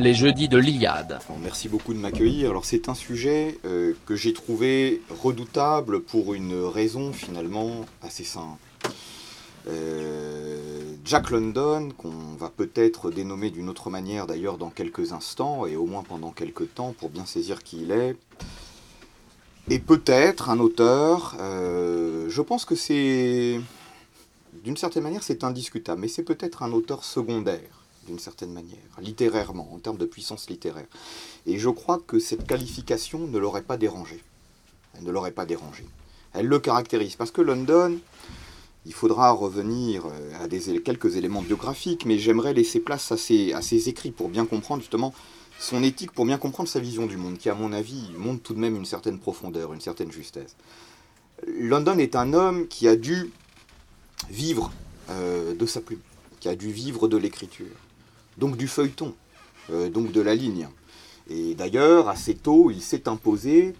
Les jeudis de l'Iliade. Merci beaucoup de m'accueillir. Alors c'est un sujet euh, que j'ai trouvé redoutable pour une raison finalement assez simple. Euh, Jack London, qu'on va peut-être dénommer d'une autre manière d'ailleurs dans quelques instants, et au moins pendant quelques temps pour bien saisir qui il est, est peut-être un auteur, euh, je pense que c'est, d'une certaine manière c'est indiscutable, mais c'est peut-être un auteur secondaire, d'une certaine manière, littérairement, en termes de puissance littéraire. Et je crois que cette qualification ne l'aurait pas dérangé. Elle ne l'aurait pas dérangé. Elle le caractérise, parce que London, il faudra revenir euh, à quelques éléments biographiques, mais j'aimerais laisser place à ses, à ses écrits pour bien comprendre justement son éthique, pour bien comprendre sa vision du monde, qui à mon avis montre tout de même une certaine profondeur, une certaine justesse. London est un homme qui a dû vivre euh, de sa plume, qui a dû vivre de l'écriture, donc du feuilleton, euh, donc de la ligne. Et d'ailleurs, assez tôt, il s'est imposé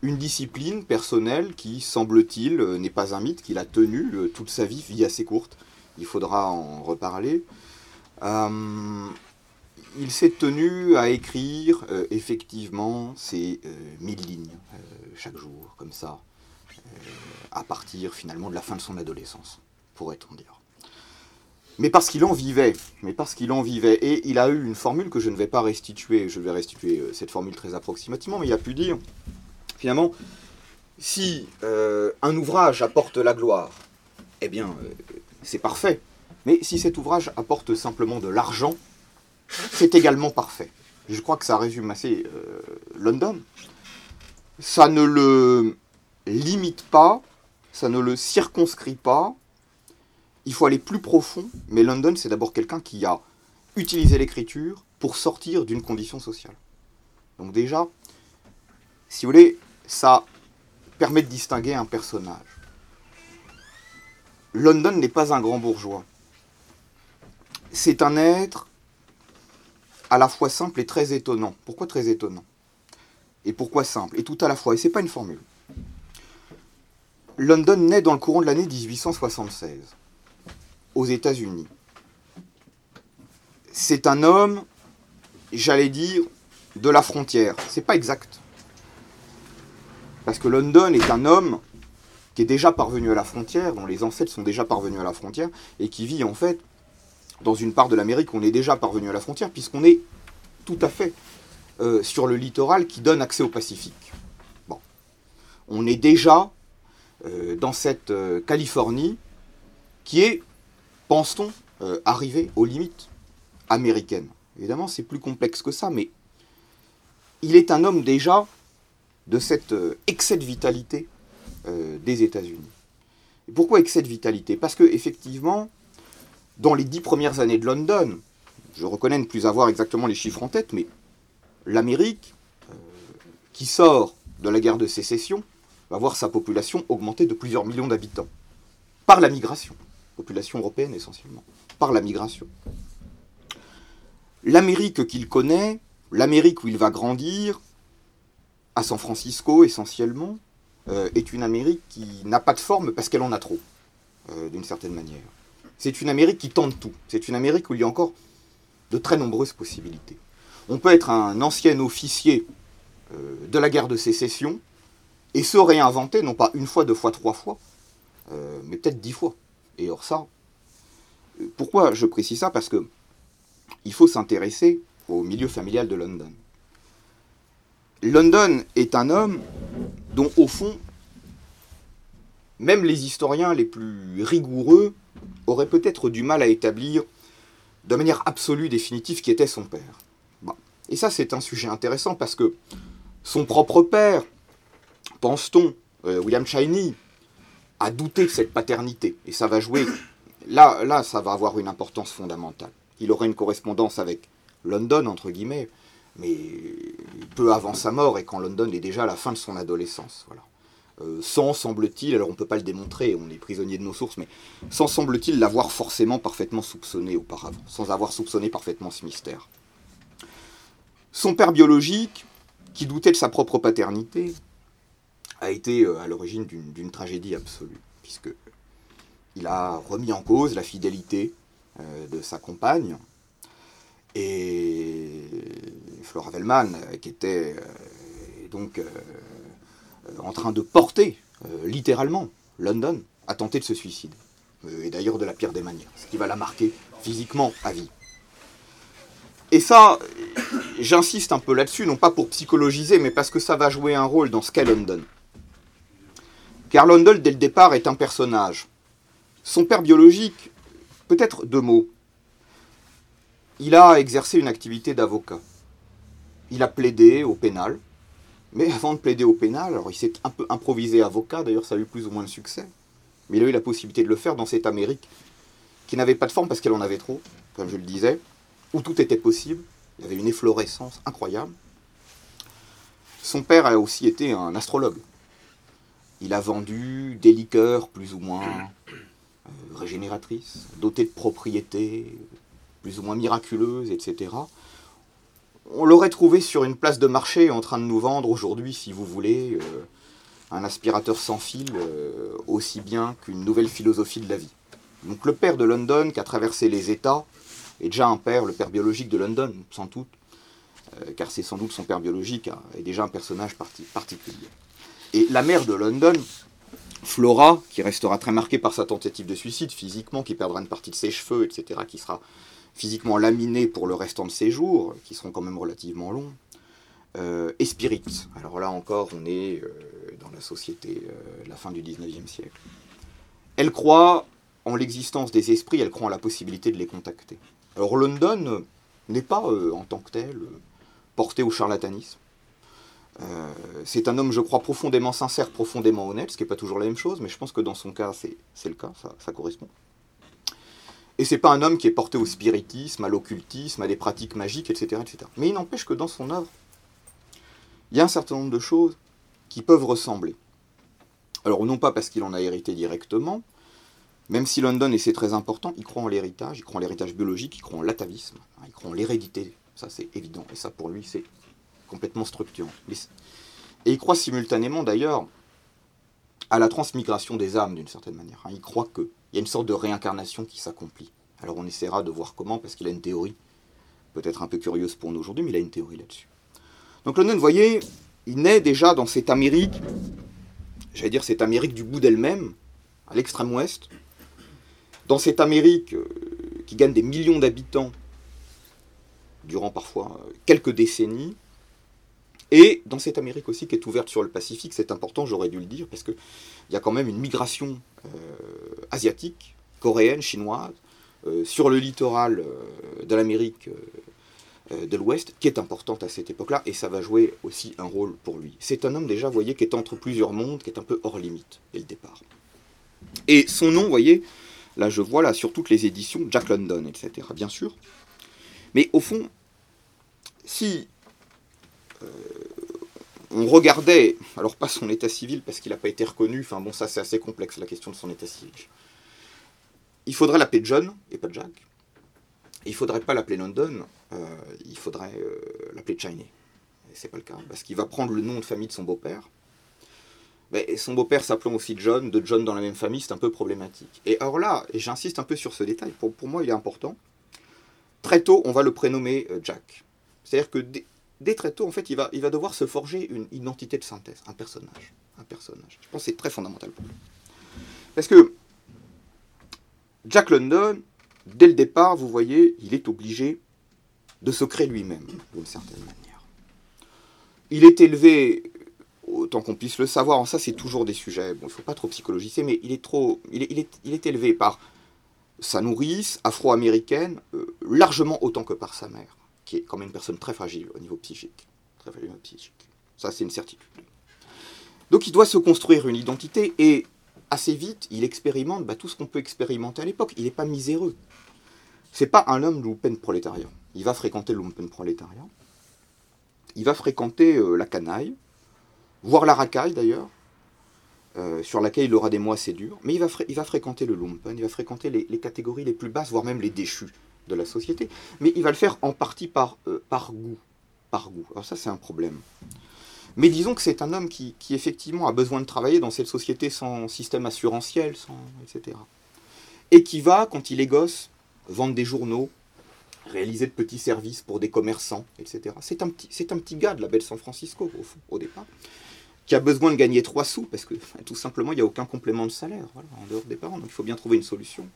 une discipline personnelle qui, semble-t-il, euh, n'est pas un mythe, qu'il a tenu toute sa vie, vie assez courte. Il faudra en reparler. Il s'est tenu à écrire effectivement ces mille lignes chaque jour, comme ça, à partir finalement de la fin de son adolescence, pourrait-on dire. Mais parce qu'il en vivait, mais parce qu'il en vivait, et il a eu une formule que je ne vais pas restituer, je vais restituer cette formule très approximativement, mais il a pu dire finalement, si euh, un ouvrage apporte la gloire, eh bien, euh, c'est parfait. Mais si cet ouvrage apporte simplement de l'argent, c'est également parfait. Je crois que ça résume assez euh, London. Ça ne le limite pas, ça ne le circonscrit pas. Il faut aller plus profond, mais London, c'est d'abord quelqu'un qui a utilisé l'écriture pour sortir d'une condition sociale. Donc déjà, si vous voulez, ça permet de distinguer un personnage. London n'est pas un grand bourgeois. C'est un être à la fois simple et très étonnant. Pourquoi très étonnant? Et pourquoi simple? Et tout à la fois. Et c'est pas une formule. London naît dans le courant de l'année 1876 aux États-Unis. C'est un homme, j'allais dire, de la frontière. C'est pas exact. Parce que London est un homme qui est déjà parvenu à la frontière, dont les ancêtres sont déjà parvenus à la frontière, et qui vit en fait dans une part de l'Amérique on est déjà parvenu à la frontière, puisqu'on est tout à fait euh, sur le littoral qui donne accès au Pacifique. Bon. On est déjà euh, dans cette euh, Californie qui est, pense-t-on, arrivée aux limites américaines. Évidemment, c'est plus complexe que ça, mais il est un homme déjà de cet excès de vitalité des États-Unis. pourquoi excès de vitalité? Parce que effectivement, dans les dix premières années de London, je reconnais ne plus avoir exactement les chiffres en tête, mais l'Amérique, euh, qui sort de la guerre de sécession, va voir sa population augmenter de plusieurs millions d'habitants. Par la migration. Population européenne essentiellement. Par la migration. L'Amérique qu'il connaît, l'Amérique où il va grandir, à San Francisco essentiellement, euh, est une Amérique qui n'a pas de forme parce qu'elle en a trop, euh, d'une certaine manière. C'est une Amérique qui tente tout. C'est une Amérique où il y a encore de très nombreuses possibilités. On peut être un ancien officier euh, de la guerre de sécession et se réinventer, non pas une fois, deux fois, trois fois, mais peut-être dix fois. Et or ça, pourquoi je précise ça? Parce que il faut s'intéresser au milieu familial de London. London est un homme dont, au fond, même les historiens les plus rigoureux auraient peut-être du mal à établir de manière absolue, définitive, qui était son père. Et ça, c'est un sujet intéressant parce que son propre père, pense-t-on, euh, William Cheney, a douté de cette paternité. Et ça va jouer. Là, là, ça va avoir une importance fondamentale. Il aurait une correspondance avec London, entre guillemets, mais peu avant sa mort et quand London est déjà à la fin de son adolescence. Voilà. Euh, sans, semble-t-il, alors on ne peut pas le démontrer, on est prisonnier de nos sources, mais sans, semble-t-il, l'avoir forcément parfaitement soupçonné auparavant, sans avoir soupçonné parfaitement ce mystère. Son père biologique, qui doutait de sa propre paternité, a été à l'origine d'une tragédie absolue, puisque il a remis en cause la fidélité de sa compagne, et Flora Wellman, qui était donc en train de porter littéralement London, a tenté de se suicider. Et d'ailleurs de la pire des manières, ce qui va la marquer physiquement à vie. Et ça, j'insiste un peu là-dessus, non pas pour psychologiser, mais parce que ça va jouer un rôle dans ce qu'est London. Car London, dès le départ, est un personnage. Son père biologique, peut-être deux mots. Il a exercé une activité d'avocat. Il a plaidé au pénal. Mais avant de plaider au pénal, alors il s'est un peu improvisé avocat, d'ailleurs ça a eu plus ou moins de succès. Mais il a eu la possibilité de le faire dans cette Amérique qui n'avait pas de forme parce qu'elle en avait trop, comme je le disais, où tout était possible. Il y avait une efflorescence incroyable. Son père a aussi été un astrologue. Il a vendu des liqueurs plus ou moins euh, régénératrices, dotées de propriétés plus ou moins miraculeuses, etc. On l'aurait trouvé sur une place de marché en train de nous vendre aujourd'hui, si vous voulez, euh, un aspirateur sans fil euh, aussi bien qu'une nouvelle philosophie de la vie. Donc le père de London, qui a traversé les États, est déjà un père, le père biologique de London, sans doute, euh, car c'est sans doute son père biologique, hein, est déjà un personnage particulier. Et la mère de London, Flora, qui restera très marquée par sa tentative de suicide physiquement, qui perdra une partie de ses cheveux, etc., qui sera physiquement laminée pour le restant de ses jours, qui seront quand même relativement longs, euh, et Spirit. Alors là encore, on est euh, dans la société, la fin du 19e siècle. Elle croit en l'existence des esprits, elle croit en la possibilité de les contacter. Alors London n'est pas, euh, en tant que tel, euh, porté au charlatanisme. Euh, c'est un homme, je crois, profondément sincère, profondément honnête, ce qui n'est pas toujours la même chose, mais je pense que dans son cas, c'est le cas, ça, correspond. Et c'est pas un homme qui est porté au spiritisme, à l'occultisme, à des pratiques magiques, etc., etc. Mais il n'empêche que dans son œuvre, il y a un certain nombre de choses qui peuvent ressembler. Alors non pas parce qu'il en a hérité directement, même si London, et c'est très important, il croit en l'héritage, il croit en l'héritage biologique, il croit en l'atavisme, hein, il croit en l'hérédité, ça c'est évident, et ça pour lui c'est complètement structurant. Et il croit simultanément d'ailleurs à la transmigration des âmes d'une certaine manière. Hein. Il croit qu'il y a une sorte de réincarnation qui s'accomplit. Alors on essaiera de voir comment, parce qu'il a une théorie, peut-être un peu curieuse pour nous aujourd'hui, mais il a une théorie là-dessus. Donc London, vous voyez, il naît déjà dans cette Amérique, j'allais dire cette Amérique du bout d'elle-même, à l'extrême ouest, dans cette Amérique euh, qui gagne des millions d'habitants durant parfois euh, quelques décennies, et dans cette Amérique aussi qui est ouverte sur le Pacifique, c'est important, j'aurais dû le dire, parce qu'il y a quand même une migration euh, asiatique, coréenne, chinoise, sur le littoral de l'Amérique de l'Ouest, qui est importante à cette époque-là, et ça va jouer aussi un rôle pour lui. C'est un homme déjà, vous voyez, qui est entre plusieurs mondes, qui est un peu hors limite dès le départ. Et son nom, vous voyez, Là, je vois là sur toutes les éditions Jack London, etc. Bien sûr. Mais au fond, si euh, on regardait, alors pas son état civil parce qu'il n'a pas été reconnu, enfin bon, ça c'est assez complexe la question de son état civil. Il faudrait l'appeler John et pas Jack. Il faudrait pas l'appeler London, euh, il faudrait euh, l'appeler Chiney. Et c'est pas le cas, parce qu'il va prendre le nom de famille de son beau-père, son beau-père s'appelant aussi John, de John dans la même famille, c'est un peu problématique. Et alors là, et j'insiste un peu sur ce détail, pour, moi il est important, très tôt on va le prénommer euh, Jack. C'est-à-dire que très tôt, en fait, il va, devoir se forger une identité de synthèse, un personnage. Un personnage. Je pense que c'est très fondamental pour lui. Parce que Jack London, dès le départ, vous voyez, il est obligé de se créer lui-même, d'une certaine manière. Il est élevé autant qu'on puisse le savoir, ça c'est toujours des sujets, bon, il ne faut pas trop psychologiser, mais il est, trop, il est, il est, élevé par sa nourrice afro-américaine, euh, largement autant que par sa mère, qui est quand même une personne très fragile au niveau psychique. Très fragile au niveau psychique. Ça c'est une certitude. Donc il doit se construire une identité, et assez vite, il expérimente bah, tout ce qu'on peut expérimenter à l'époque. Il n'est pas miséreux. C'est pas un homme lumpen prolétariat. Il va fréquenter le lumpen prolétariat. Il va fréquenter euh, la canaille voire la racaille d'ailleurs, euh, sur laquelle il aura des mois assez durs, mais il va, il va fréquenter le lumpen, il va fréquenter les, catégories les plus basses, voire même les déchus de la société, mais il va le faire en partie par, euh, par goût. Par goût. Alors ça c'est un problème. Mais disons que c'est un homme qui, effectivement a besoin de travailler dans cette société sans système assurantiel, sans, etc. Et qui va, quand il est gosse, vendre des journaux, réaliser de petits services pour des commerçants, etc. C'est un, petit, c'est un petit gars de la belle San Francisco, au, au départ, qui a besoin de gagner trois sous, parce que tout simplement, il n'y a aucun complément de salaire en dehors des parents, donc il faut bien trouver une solution.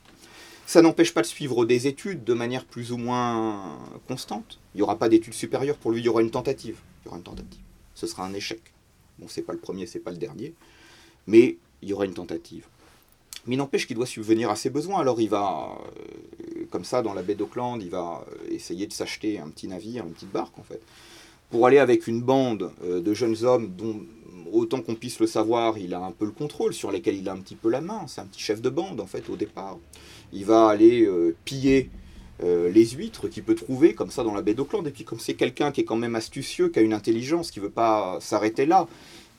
Ça n'empêche pas de suivre des études de manière plus ou moins constante. Il n'y aura pas d'études supérieures pour lui, il y aura une tentative. Il y aura une tentative. Ce sera un échec. Bon, c'est pas le premier, c'est pas le dernier, mais il y aura une tentative. Mais il n'empêche qu'il doit subvenir à ses besoins. Alors il va, euh, comme ça, dans la baie d'Auckland, il va euh, essayer de s'acheter un petit navire, une petite barque en fait, pour aller avec une bande euh, de jeunes hommes dont, autant qu'on puisse le savoir, il a un peu le contrôle, sur lesquels il a un petit peu la main. C'est un petit chef de bande en fait au départ. Il va aller piller les huîtres qu'il peut trouver comme ça dans la baie d'Auckland. Et puis comme c'est quelqu'un qui est quand même astucieux, qui a une intelligence, qui ne veut pas s'arrêter là,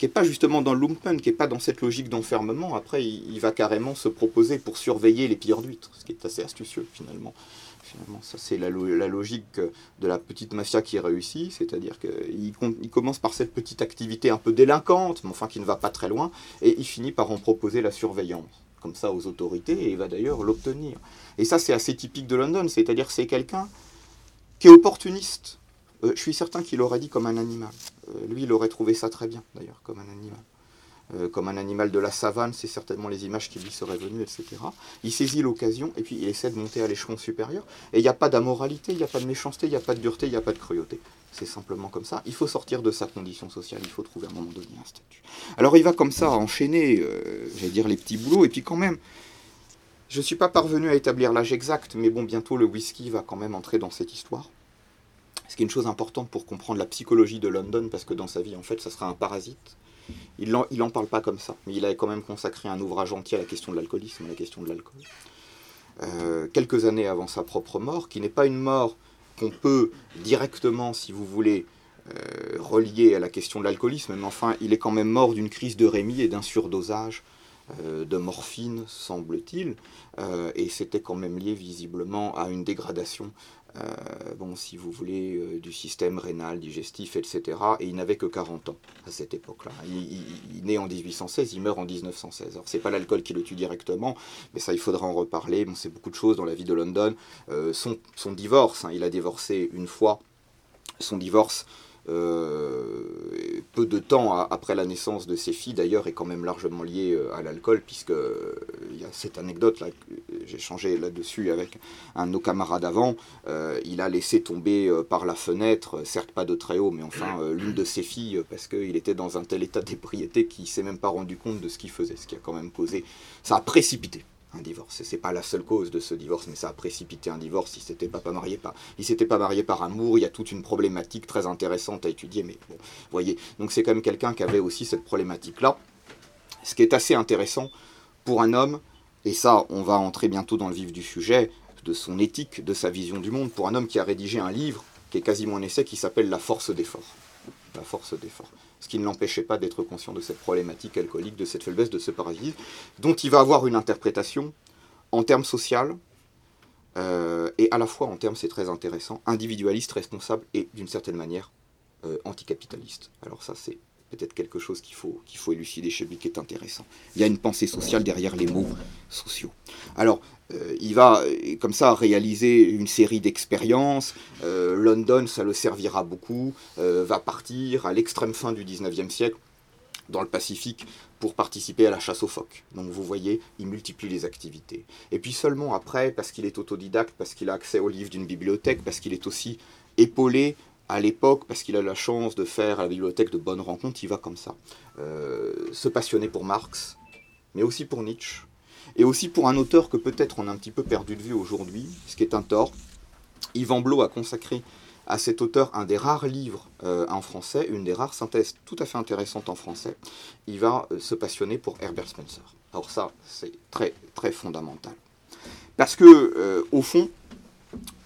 qui n'est pas justement dans le lumpen, qui n'est pas dans cette logique d'enfermement. Après, il, va carrément se proposer pour surveiller les pilleurs d'huîtres, ce qui est assez astucieux finalement. Finalement, ça c'est la, logique de la petite mafia qui réussit, c'est-à-dire qu'il il commence par cette petite activité un peu délinquante, mais enfin qui ne va pas très loin, et il finit par en proposer la surveillance, comme ça aux autorités, et il va d'ailleurs l'obtenir. Et ça c'est assez typique de London, c'est-à-dire c'est quelqu'un qui est opportuniste, euh, je suis certain qu'il aurait dit comme un animal. Euh, lui, il aurait trouvé ça très bien, d'ailleurs, comme un animal. Euh, comme un animal de la savane, c'est certainement les images qui lui seraient venues, etc. Il saisit l'occasion et puis il essaie de monter à l'échelon supérieur. Et il n'y a pas d'amoralité, il n'y a pas de méchanceté, il n'y a pas de dureté, il n'y a pas de cruauté. C'est simplement comme ça. Il faut sortir de sa condition sociale, il faut trouver à un moment donné un statut. Alors il va comme ça enchaîner, j'allais dire, les petits boulots, et puis quand même, je ne suis pas parvenu à établir l'âge exact, mais bon, bientôt le whisky va quand même entrer dans cette histoire. Ce qui est une chose importante pour comprendre la psychologie de London, parce que dans sa vie, en fait, ça sera un parasite. Il n'en parle pas comme ça, mais il a quand même consacré un ouvrage entier à la question de l'alcoolisme, à la question de l'alcool. Euh, quelques années avant sa propre mort, qui n'est pas une mort qu'on peut directement, si vous voulez, euh, relier à la question de l'alcoolisme, mais enfin, il est quand même mort d'une crise de rémi et d'un surdosage euh, de morphine, semble-t-il, et c'était quand même lié visiblement à une dégradation euh, bon, si vous voulez, euh, du système rénal, digestif, etc. Et il n'avait que 40 ans à cette époque-là. Il, né en 1816, il meurt en 1916. Alors, c'est pas l'alcool qui le tue directement, mais ça, il faudra en reparler. Bon, c'est beaucoup de choses dans la vie de London. Euh, son, divorce, hein, il a divorcé une fois. Son divorce euh, peu de temps après la naissance de ses filles, d'ailleurs, est quand même largement lié euh, à l'alcool, puisque euh, il y a cette anecdote là, j'ai changé là-dessus avec un de nos camarades avant. il a laissé tomber par la fenêtre, certes pas de très haut, mais enfin l'une de ses filles, parce qu'il était dans un tel état d'ébriété qu'il s'est même pas rendu compte de ce qu'il faisait, ce qui a quand même causé, ça a précipité un divorce. C'est pas la seule cause de ce divorce, mais ça a précipité un divorce. Il s'était pas, marié par, il s'était pas marié par amour. Il y a toute une problématique très intéressante à étudier, mais bon, voyez. Donc c'est quand même quelqu'un qui avait aussi cette problématique-là. Ce qui est assez intéressant pour un homme, et ça, on va entrer bientôt dans le vif du sujet, de son éthique, de sa vision du monde, pour un homme qui a rédigé un livre qui est quasiment un essai qui s'appelle La force d'effort. La force d'effort ce qui ne l'empêchait pas d'être conscient de cette problématique alcoolique, de cette faiblesse, de ce parasitisme, dont il va avoir une interprétation en termes social, euh, et à la fois en termes, c'est très intéressant, individualiste, responsable et d'une certaine manière euh, anticapitaliste. Alors ça, c'est peut-être quelque chose qu'il faut, faut élucider chez lui qui est intéressant. Il y a une pensée sociale derrière les mots sociaux. Alors, euh, il va euh, comme ça réaliser une série d'expériences. Euh, London, ça le servira beaucoup. va partir à l'extrême fin du 19e siècle dans le Pacifique pour participer à la chasse aux phoques. Donc vous voyez, il multiplie les activités. Et puis seulement après, parce qu'il est autodidacte, parce qu'il a accès aux livres d'une bibliothèque, parce qu'il est aussi épaulé à l'époque, parce qu'il a la chance de faire à la bibliothèque de bonnes rencontres, il va comme ça. se passionner pour Marx, mais aussi pour Nietzsche, et aussi pour un auteur que peut-être on a un petit peu perdu de vue aujourd'hui, ce qui est un tort. Yvan Blot a consacré à cet auteur un des rares livres euh, en français, une des rares synthèses tout à fait intéressantes en français. Il va euh, se passionner pour Herbert Spencer. Alors ça, c'est très très fondamental. Parce que, euh, au fond,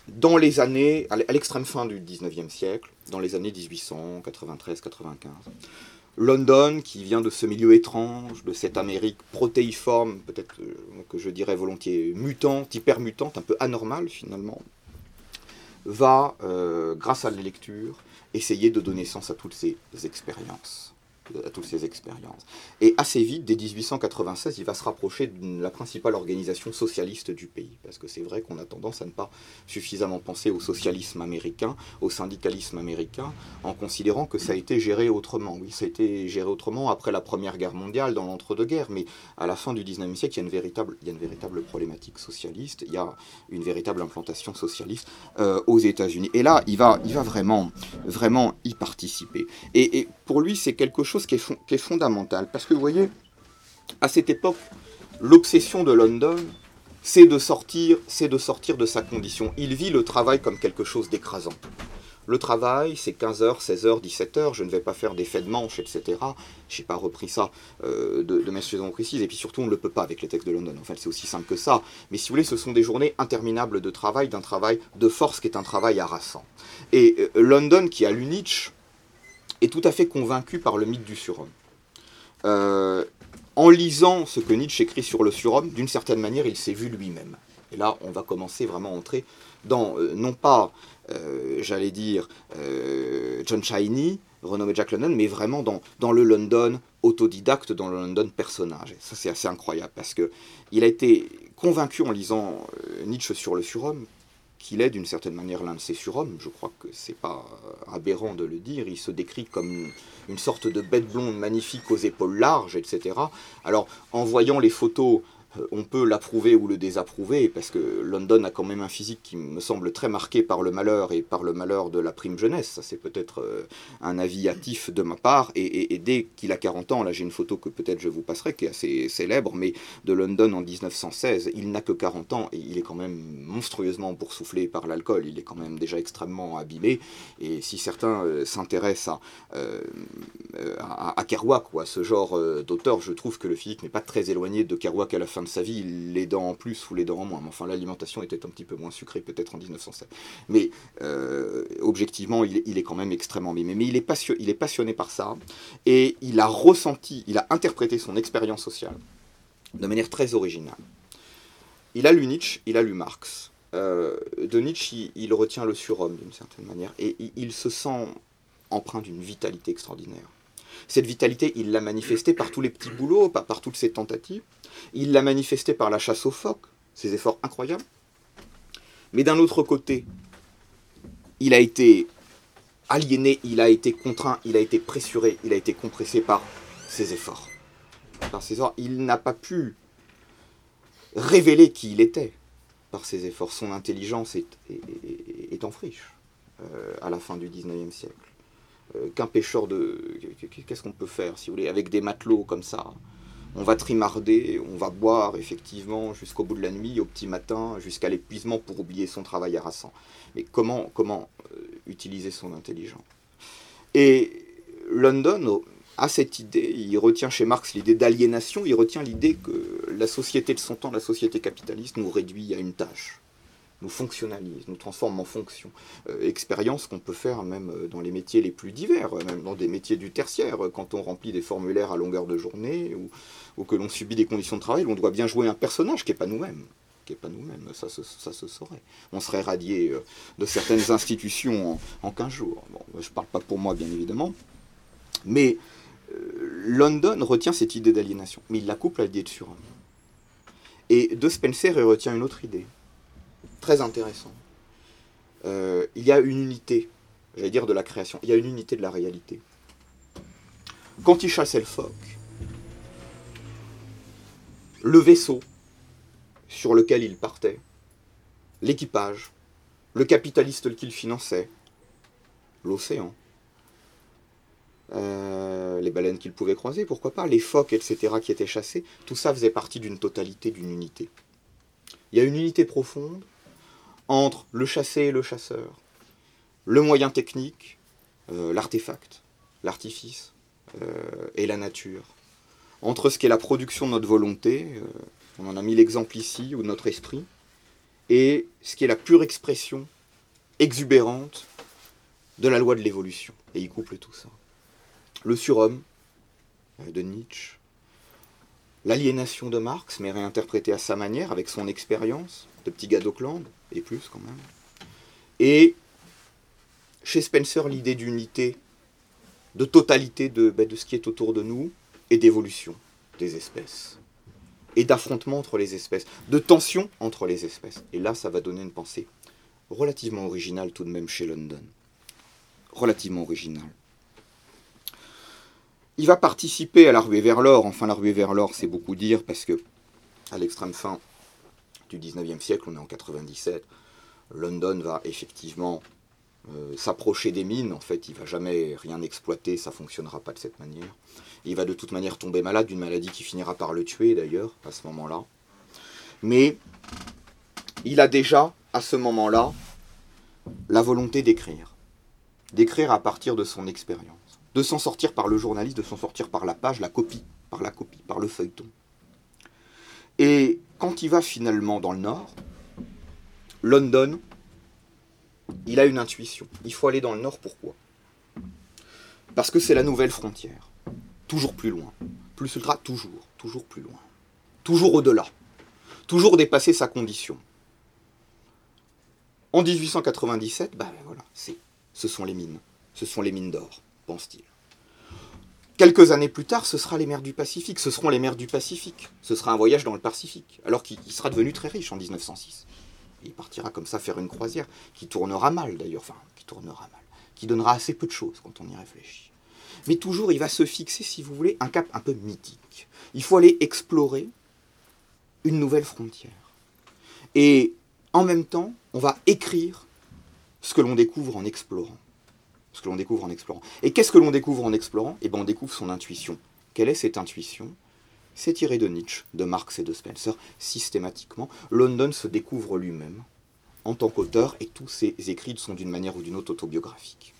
dans les années, à l'extrême fin du 19e siècle, dans les années 1893-95, London, qui vient de ce milieu étrange, de cette Amérique protéiforme, peut-être que je dirais volontiers mutante, hypermutante, un peu anormale finalement, va, euh, grâce à la lecture essayer de donner sens à toutes ces expériences à toutes ces expériences. Et assez vite, dès 1896, il va se rapprocher de la principale organisation socialiste du pays, parce que c'est vrai qu'on a tendance à ne pas suffisamment penser au socialisme américain, au syndicalisme américain, en considérant que ça a été géré autrement. Oui, ça a été géré autrement après la Première Guerre mondiale, dans l'entre-deux-guerres, mais à la fin du 19e siècle, il y, a une véritable, il y a une véritable problématique socialiste, il y a une véritable implantation socialiste euh, aux États-Unis. Et là, il va, il va vraiment, vraiment y participer. Et, et pour lui, c'est quelque chose qui est, est fondamentale. Parce que vous voyez, à cette époque, l'obsession de London, c'est de sortir, c'est de sortir de sa condition. Il vit le travail comme quelque chose d'écrasant. Le travail, c'est 15h, 16h, 17h, je ne vais pas faire des faits de manche, etc. Je n'ai pas repris ça euh, de, de mes précises, et puis surtout, on ne le peut pas avec les textes de London. En fait, c'est aussi simple que ça. Mais si vous voulez, ce sont des journées interminables de travail, d'un travail de force qui est un travail harassant. Et euh, London, qui a l'Unitch, tout à fait convaincu par le mythe du surhomme. Euh, en lisant ce que Nietzsche écrit sur le surhomme, d'une certaine manière, il s'est vu lui-même. Et là, on va commencer vraiment à entrer dans, euh, non pas, euh, j'allais dire, John Chiney, renommé Jack London, mais vraiment dans, dans le London autodidacte, dans le London personnage. Et ça, c'est assez incroyable, parce qu'il a été convaincu en lisant Nietzsche sur le surhomme qu'il est d'une certaine manière l'un de ces surhommes. Je crois que c'est pas aberrant de le dire. Il se décrit comme une sorte de bête blonde magnifique aux épaules larges, etc. Alors, en voyant les photos euh, on peut l'approuver ou le désapprouver, parce que London a quand même un physique qui me semble très marqué par le malheur et par le malheur de la prime jeunesse. Ça, c'est peut-être euh, un avis hâtif de ma part. Et, dès qu'il a 40 ans, là j'ai une photo que peut-être je vous passerai, qui est assez célèbre, mais de London en 1916, il n'a que 40 ans et il est quand même monstrueusement boursouflé par l'alcool. Il est quand même déjà extrêmement abîmé. Et si certains euh, s'intéressent à, à, Kerouac ou à ce genre d'auteur, je trouve que le physique n'est pas très éloigné de Kerouac à la fin sa vie, les dents en plus ou les dents en moins. Mais enfin, l'alimentation était un petit peu moins sucrée peut-être en 1907. Mais euh, objectivement, il, est quand même extrêmement mimé. Mais il est, passionné, il est passionné par ça et il a ressenti, il a interprété son expérience sociale de manière très originale. Il a lu Nietzsche, il a lu Marx. Euh, de Nietzsche, il, retient le surhomme d'une certaine manière et il, se sent empreint d'une vitalité extraordinaire. Cette vitalité, il l'a manifestée par tous les petits boulots, par, toutes ses tentatives. Il l'a manifesté par la chasse aux phoques, ses efforts incroyables. Mais d'un autre côté, il a été aliéné, il a été contraint, il a été pressuré, il a été compressé par ses efforts. Par ses efforts. Il n'a pas pu révéler qui il était par ses efforts. Son intelligence est, en friche euh, à la fin du 19e siècle. Euh, qu'un pêcheur de... Qu'est-ce qu'on peut faire, si vous voulez, avec des matelots comme ça? On va trimarder, on va boire effectivement jusqu'au bout de la nuit, au petit matin, jusqu'à l'épuisement pour oublier son travail harassant. Mais comment, comment euh, utiliser son intelligence? Et London a cette idée, il retient chez Marx l'idée d'aliénation, il retient l'idée que la société de son temps, la société capitaliste, nous réduit à une tâche nous fonctionnalise, nous transforme en fonction. Euh, expérience qu'on peut faire même euh, dans les métiers les plus divers, euh, même dans des métiers du tertiaire, quand on remplit des formulaires à longueur de journée ou, que l'on subit des conditions de travail, on doit bien jouer un personnage qui n'est pas nous-mêmes qui n'est pas nous-mêmes, ça, ça, se saurait. On serait radié de certaines institutions en, 15 jours. Bon, je ne parle pas pour moi, bien évidemment, mais London retient cette idée d'aliénation, mais il la couple à l'idée de surhomme. Et de Spencer, il retient une autre idée, très intéressant. Euh, il y a une unité, j'allais dire de la création, il y a une unité de la réalité. Quand il chassait le phoque, le vaisseau sur lequel il partait, l'équipage, le capitaliste qu'il finançait, l'océan, euh, les baleines qu'il pouvait croiser, pourquoi pas, les phoques, etc., qui étaient chassés, tout ça faisait partie d'une totalité, d'une unité. Il y a une unité profonde entre le chassé et le chasseur, le moyen technique, euh, l'artefact, l'artifice euh, et la nature, entre ce qui est la production de notre volonté, euh, on en a mis l'exemple ici, ou de notre esprit, et ce qui est la pure expression exubérante de la loi de l'évolution. Et il couple tout ça. Le surhomme de Nietzsche, l'aliénation de Marx, mais réinterprétée à sa manière, avec son expérience de petit gars d'Auckland, et plus quand même. Et chez Spencer l'idée d'unité, de totalité de, ben, de ce qui est autour de nous et d'évolution des espèces. Et d'affrontement entre les espèces, de tension entre les espèces. Et là, ça va donner une pensée relativement originale tout de même chez London. Relativement originale. Il va participer à la ruée vers l'or. Enfin, la ruée vers l'or, c'est beaucoup dire parce que, à l'extrême fin du 19e siècle, on est en 97, London va effectivement euh, s'approcher des mines. En fait, il va jamais rien exploiter, ça fonctionnera pas de cette manière. Il va de toute manière tomber malade d'une maladie qui finira par le tuer d'ailleurs à ce moment-là. Mais il a déjà à ce moment-là la volonté d'écrire, d'écrire à partir de son expérience de s'en sortir par le journaliste, de s'en sortir par la page, la copie, par la copie, par le feuilleton. Et quand il va finalement dans le nord, London, il a une intuition. Il faut aller dans le nord, pourquoi? Parce que c'est la nouvelle frontière. Toujours plus loin. Plus ultra, toujours, toujours plus loin. Toujours au-delà. Toujours dépasser sa condition. En 1897, ben voilà, c'est, ce sont les mines. Ce sont les mines d'or pense-t-il. Quelques années plus tard, ce sera les mers du Pacifique, ce seront les mers du Pacifique, ce sera un voyage dans le Pacifique, alors qu'il sera devenu très riche en 1906. il partira comme ça faire une croisière, qui tournera mal d'ailleurs, enfin, qui tournera mal, qui donnera assez peu de choses quand on y réfléchit. Mais toujours, il va se fixer, si vous voulez, un cap un peu mythique. Il faut aller explorer une nouvelle frontière. Et en même temps, on va écrire ce que l'on découvre en explorant ce que l'on découvre en explorant. Et qu'est-ce que l'on découvre en explorant? Eh bien, on découvre son intuition. Quelle est cette intuition? C'est tiré de Nietzsche, de Marx et de Spencer, systématiquement. London se découvre lui-même en tant qu'auteur, et tous ses écrits sont d'une manière ou d'une autre autobiographiques.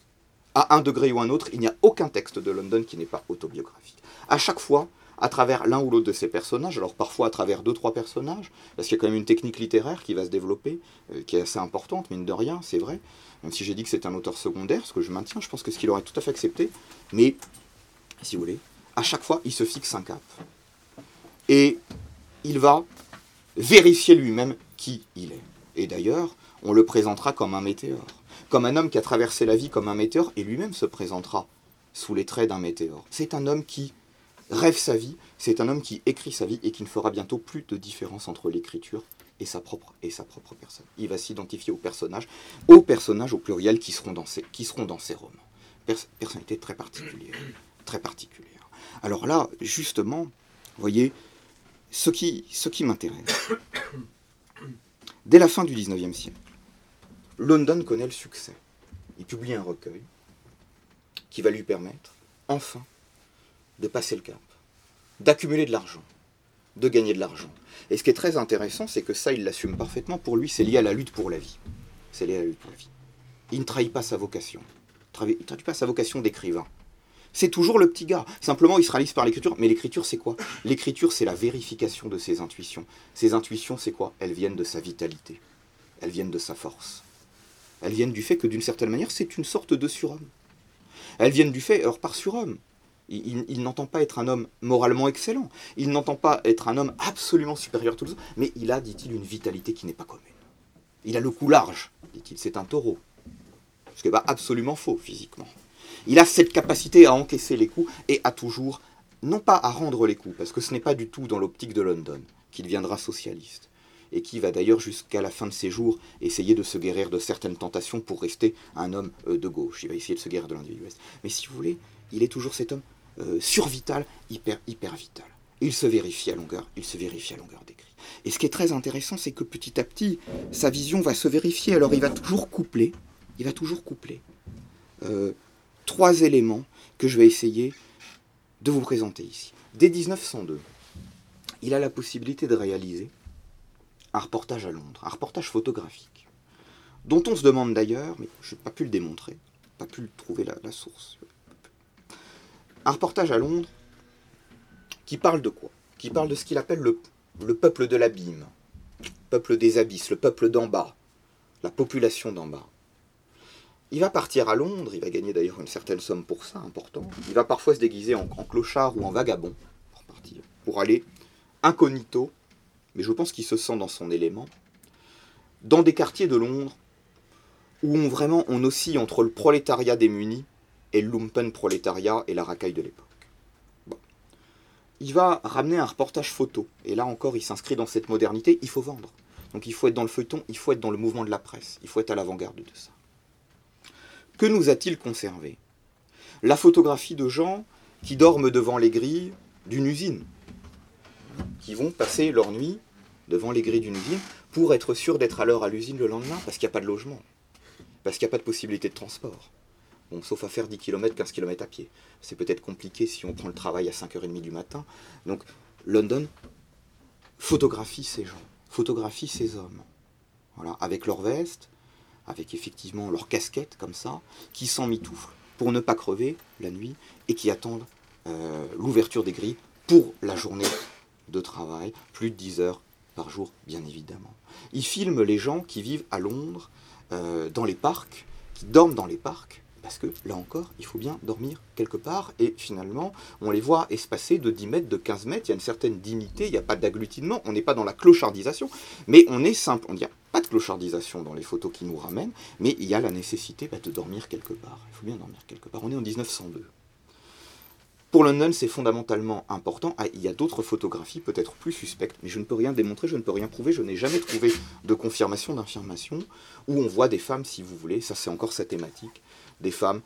À un degré ou un autre, il n'y a aucun texte de London qui n'est pas autobiographique. À chaque fois, à travers l'un ou l'autre de ces personnages, alors parfois à travers deux, trois personnages, parce qu'il y a quand même une technique littéraire qui va se développer, euh, qui est assez importante, mine de rien, c'est vrai, même si j'ai dit que c'est un auteur secondaire, ce que je maintiens, je pense que ce qu'il aurait tout à fait accepté, mais, si vous voulez, à chaque fois, il se fixe un cap. Et il va vérifier lui-même qui il est. Et d'ailleurs, on le présentera comme un météore, comme un homme qui a traversé la vie comme un météore, et lui-même se présentera sous les traits d'un météore. C'est un homme qui rêve sa vie, c'est un homme qui écrit sa vie et qui ne fera bientôt plus de différence entre l'écriture et sa propre, et sa propre personne. Il va s'identifier aux personnages, aux personnages au pluriel qui seront dans ses, qui seront dans romans. personnalité très particulière, très particulière. Alors là, justement, vous voyez, ce qui, ce qui m'intéresse, dès la fin du 19e siècle, London connaît le succès. Il publie un recueil qui va lui permettre, enfin, de passer le cap, d'accumuler de l'argent, de gagner de l'argent. Et ce qui est très intéressant, c'est que ça, il l'assume parfaitement. Pour lui, c'est lié à la lutte pour la vie. C'est lié à la lutte pour la vie. Il ne trahit pas sa vocation. Il ne trahit pas sa vocation d'écrivain. C'est toujours le petit gars. Simplement, il se réalise par l'écriture. Mais l'écriture, c'est quoi? L'écriture, c'est la vérification de ses intuitions. Ses intuitions, c'est quoi? Elles viennent de sa vitalité. Elles viennent de sa force. Elles viennent du fait que, d'une certaine manière, c'est une sorte de surhomme. Elles viennent du fait, alors par surhomme, il, n'entend pas être un homme moralement excellent. Il n'entend pas être un homme absolument supérieur à tous les autres. Mais il a, dit-il, une vitalité qui n'est pas commune. Il a le cou large, dit-il. C'est un taureau. Ce qui n'est pas absolument faux physiquement. Il a cette capacité à encaisser les coups et à toujours, non pas à rendre les coups, parce que ce n'est pas du tout dans l'optique de London qu'il deviendra socialiste et qui va d'ailleurs jusqu'à la fin de ses jours essayer de se guérir de certaines tentations pour rester un homme euh, de gauche. Il va essayer de se guérir de l'individualisme. Mais si vous voulez, il est toujours cet homme euh, survital, hyper, hyper vital. Il se vérifie à longueur, il se vérifie à longueur d'écrit. Et ce qui est très intéressant, c'est que petit à petit, sa vision va se vérifier. Alors il va toujours coupler, il va toujours coupler euh, trois éléments que je vais essayer de vous présenter ici. Dès 1902, il a la possibilité de réaliser un reportage à Londres, un reportage photographique, dont on se demande d'ailleurs, mais je n'ai pas pu le démontrer, pas pu trouver la source, un reportage à Londres qui parle de quoi? Qui parle de ce qu'il appelle le, peuple de l'abîme, le peuple des abysses, le peuple d'en bas, la population d'en bas. Il va partir à Londres, il va gagner d'ailleurs une certaine somme pour ça, important. Il va parfois se déguiser en, clochard ou en vagabond, pour, partir, pour aller incognito, mais je pense qu'il se sent dans son élément, dans des quartiers de Londres où vraiment on oscille entre le prolétariat démuni et le lumpen prolétariat et la racaille de l'époque. Il va ramener un reportage photo, et là encore il s'inscrit dans cette modernité, il faut vendre. Donc il faut être dans le feuilleton, il faut être dans le mouvement de la presse, il faut être à l'avant-garde de ça. Que nous a-t-il conservé? La photographie de gens qui dorment devant les grilles d'une usine, qui vont passer leur nuit devant les grilles d'une usine pour être sûrs d'être à l'heure à l'usine le lendemain, parce qu'il n'y a pas de logement, parce qu'il n'y a pas de possibilité de transport. Bon, sauf à faire 10 km, 15 km à pied. C'est peut-être compliqué si on prend le travail à 5h30 du matin. Donc, London photographie ces gens, photographie ces hommes. Voilà, avec leur veste, avec effectivement leur casquette comme ça, qui s'emmitouflent pour ne pas crever la nuit et qui attendent euh, l'ouverture des grilles pour la journée de travail, plus de 10 heures par jour, bien évidemment. Il filme les gens qui vivent à Londres, euh, dans les parcs, qui dorment dans les parcs, parce que là encore, il faut bien dormir quelque part, et finalement, on les voit espacer de 10 mètres, de 15 mètres, il y a une certaine dignité, il n'y a pas d'agglutinement, on n'est pas dans la clochardisation, mais on est simple, on n'y a pas de clochardisation dans les photos qui nous ramènent, mais il y a la nécessité bah, de dormir quelque part, il faut bien dormir quelque part, on est en 1902. Pour London, c'est fondamentalement important. Ah, il y a d'autres photographies peut-être plus suspectes, mais je ne peux rien démontrer, je ne peux rien prouver, je n'ai jamais trouvé de confirmation d'information où on voit des femmes, si vous voulez, ça c'est encore sa thématique, des femmes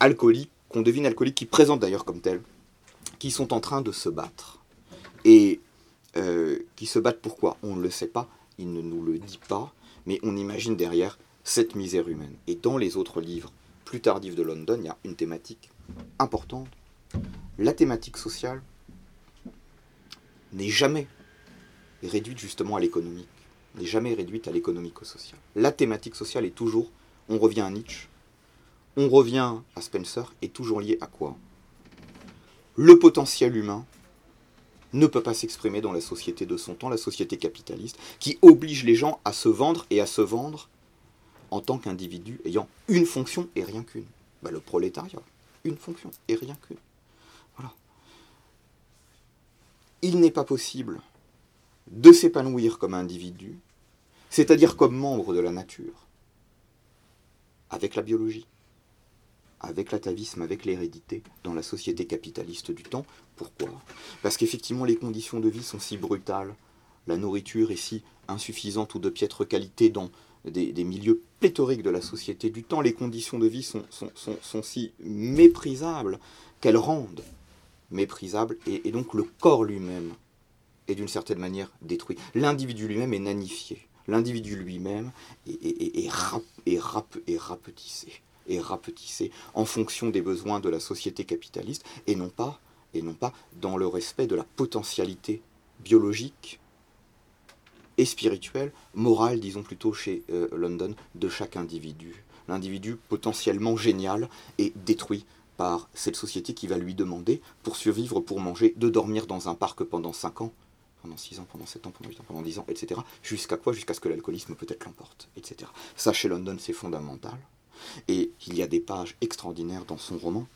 alcooliques, qu'on devine alcooliques, qui présentent d'ailleurs comme telles, qui sont en train de se battre. Et euh, qui se battent pourquoi? On ne le sait pas, il ne nous le dit pas, mais on imagine derrière cette misère humaine. Et dans les autres livres plus tardifs de London, il y a une thématique importante la thématique sociale n'est jamais réduite justement à l'économique, n'est jamais réduite à l'économico-social. La thématique sociale est toujours, on revient à Nietzsche, on revient à Spencer, est toujours lié à quoi? Le potentiel humain ne peut pas s'exprimer dans la société de son temps, la société capitaliste, qui oblige les gens à se vendre et à se vendre en tant qu'individus ayant une fonction et rien qu'une. Bah, le prolétariat, une fonction et rien qu'une. il n'est pas possible de s'épanouir comme individu, c'est-à-dire comme membre de la nature, avec la biologie, avec l'atavisme, avec l'hérédité, dans la société capitaliste du temps. Pourquoi? Parce qu'effectivement, les conditions de vie sont si brutales, la nourriture est si insuffisante ou de piètre qualité dans des, milieux pléthoriques de la société du temps, les conditions de vie sont, si méprisables qu'elles rendent méprisable, et, donc le corps lui-même est d'une certaine manière détruit. L'individu lui-même est nanifié. L'individu lui-même est rapetissé en fonction des besoins de la société capitaliste, et non pas, et non pas dans le respect de la potentialité biologique et spirituelle, morale, disons plutôt chez euh, London, de chaque individu. L'individu potentiellement génial est détruit par cette société qui va lui demander, pour survivre, pour manger, de dormir dans un parc pendant 5 ans, pendant 6 ans, pendant 7 ans, pendant 8 ans, pendant 10 ans, etc. Jusqu'à quoi? Jusqu'à ce que l'alcoolisme peut-être l'emporte, etc. Ça, chez London, c'est fondamental. Et il y a des pages extraordinaires dans son roman,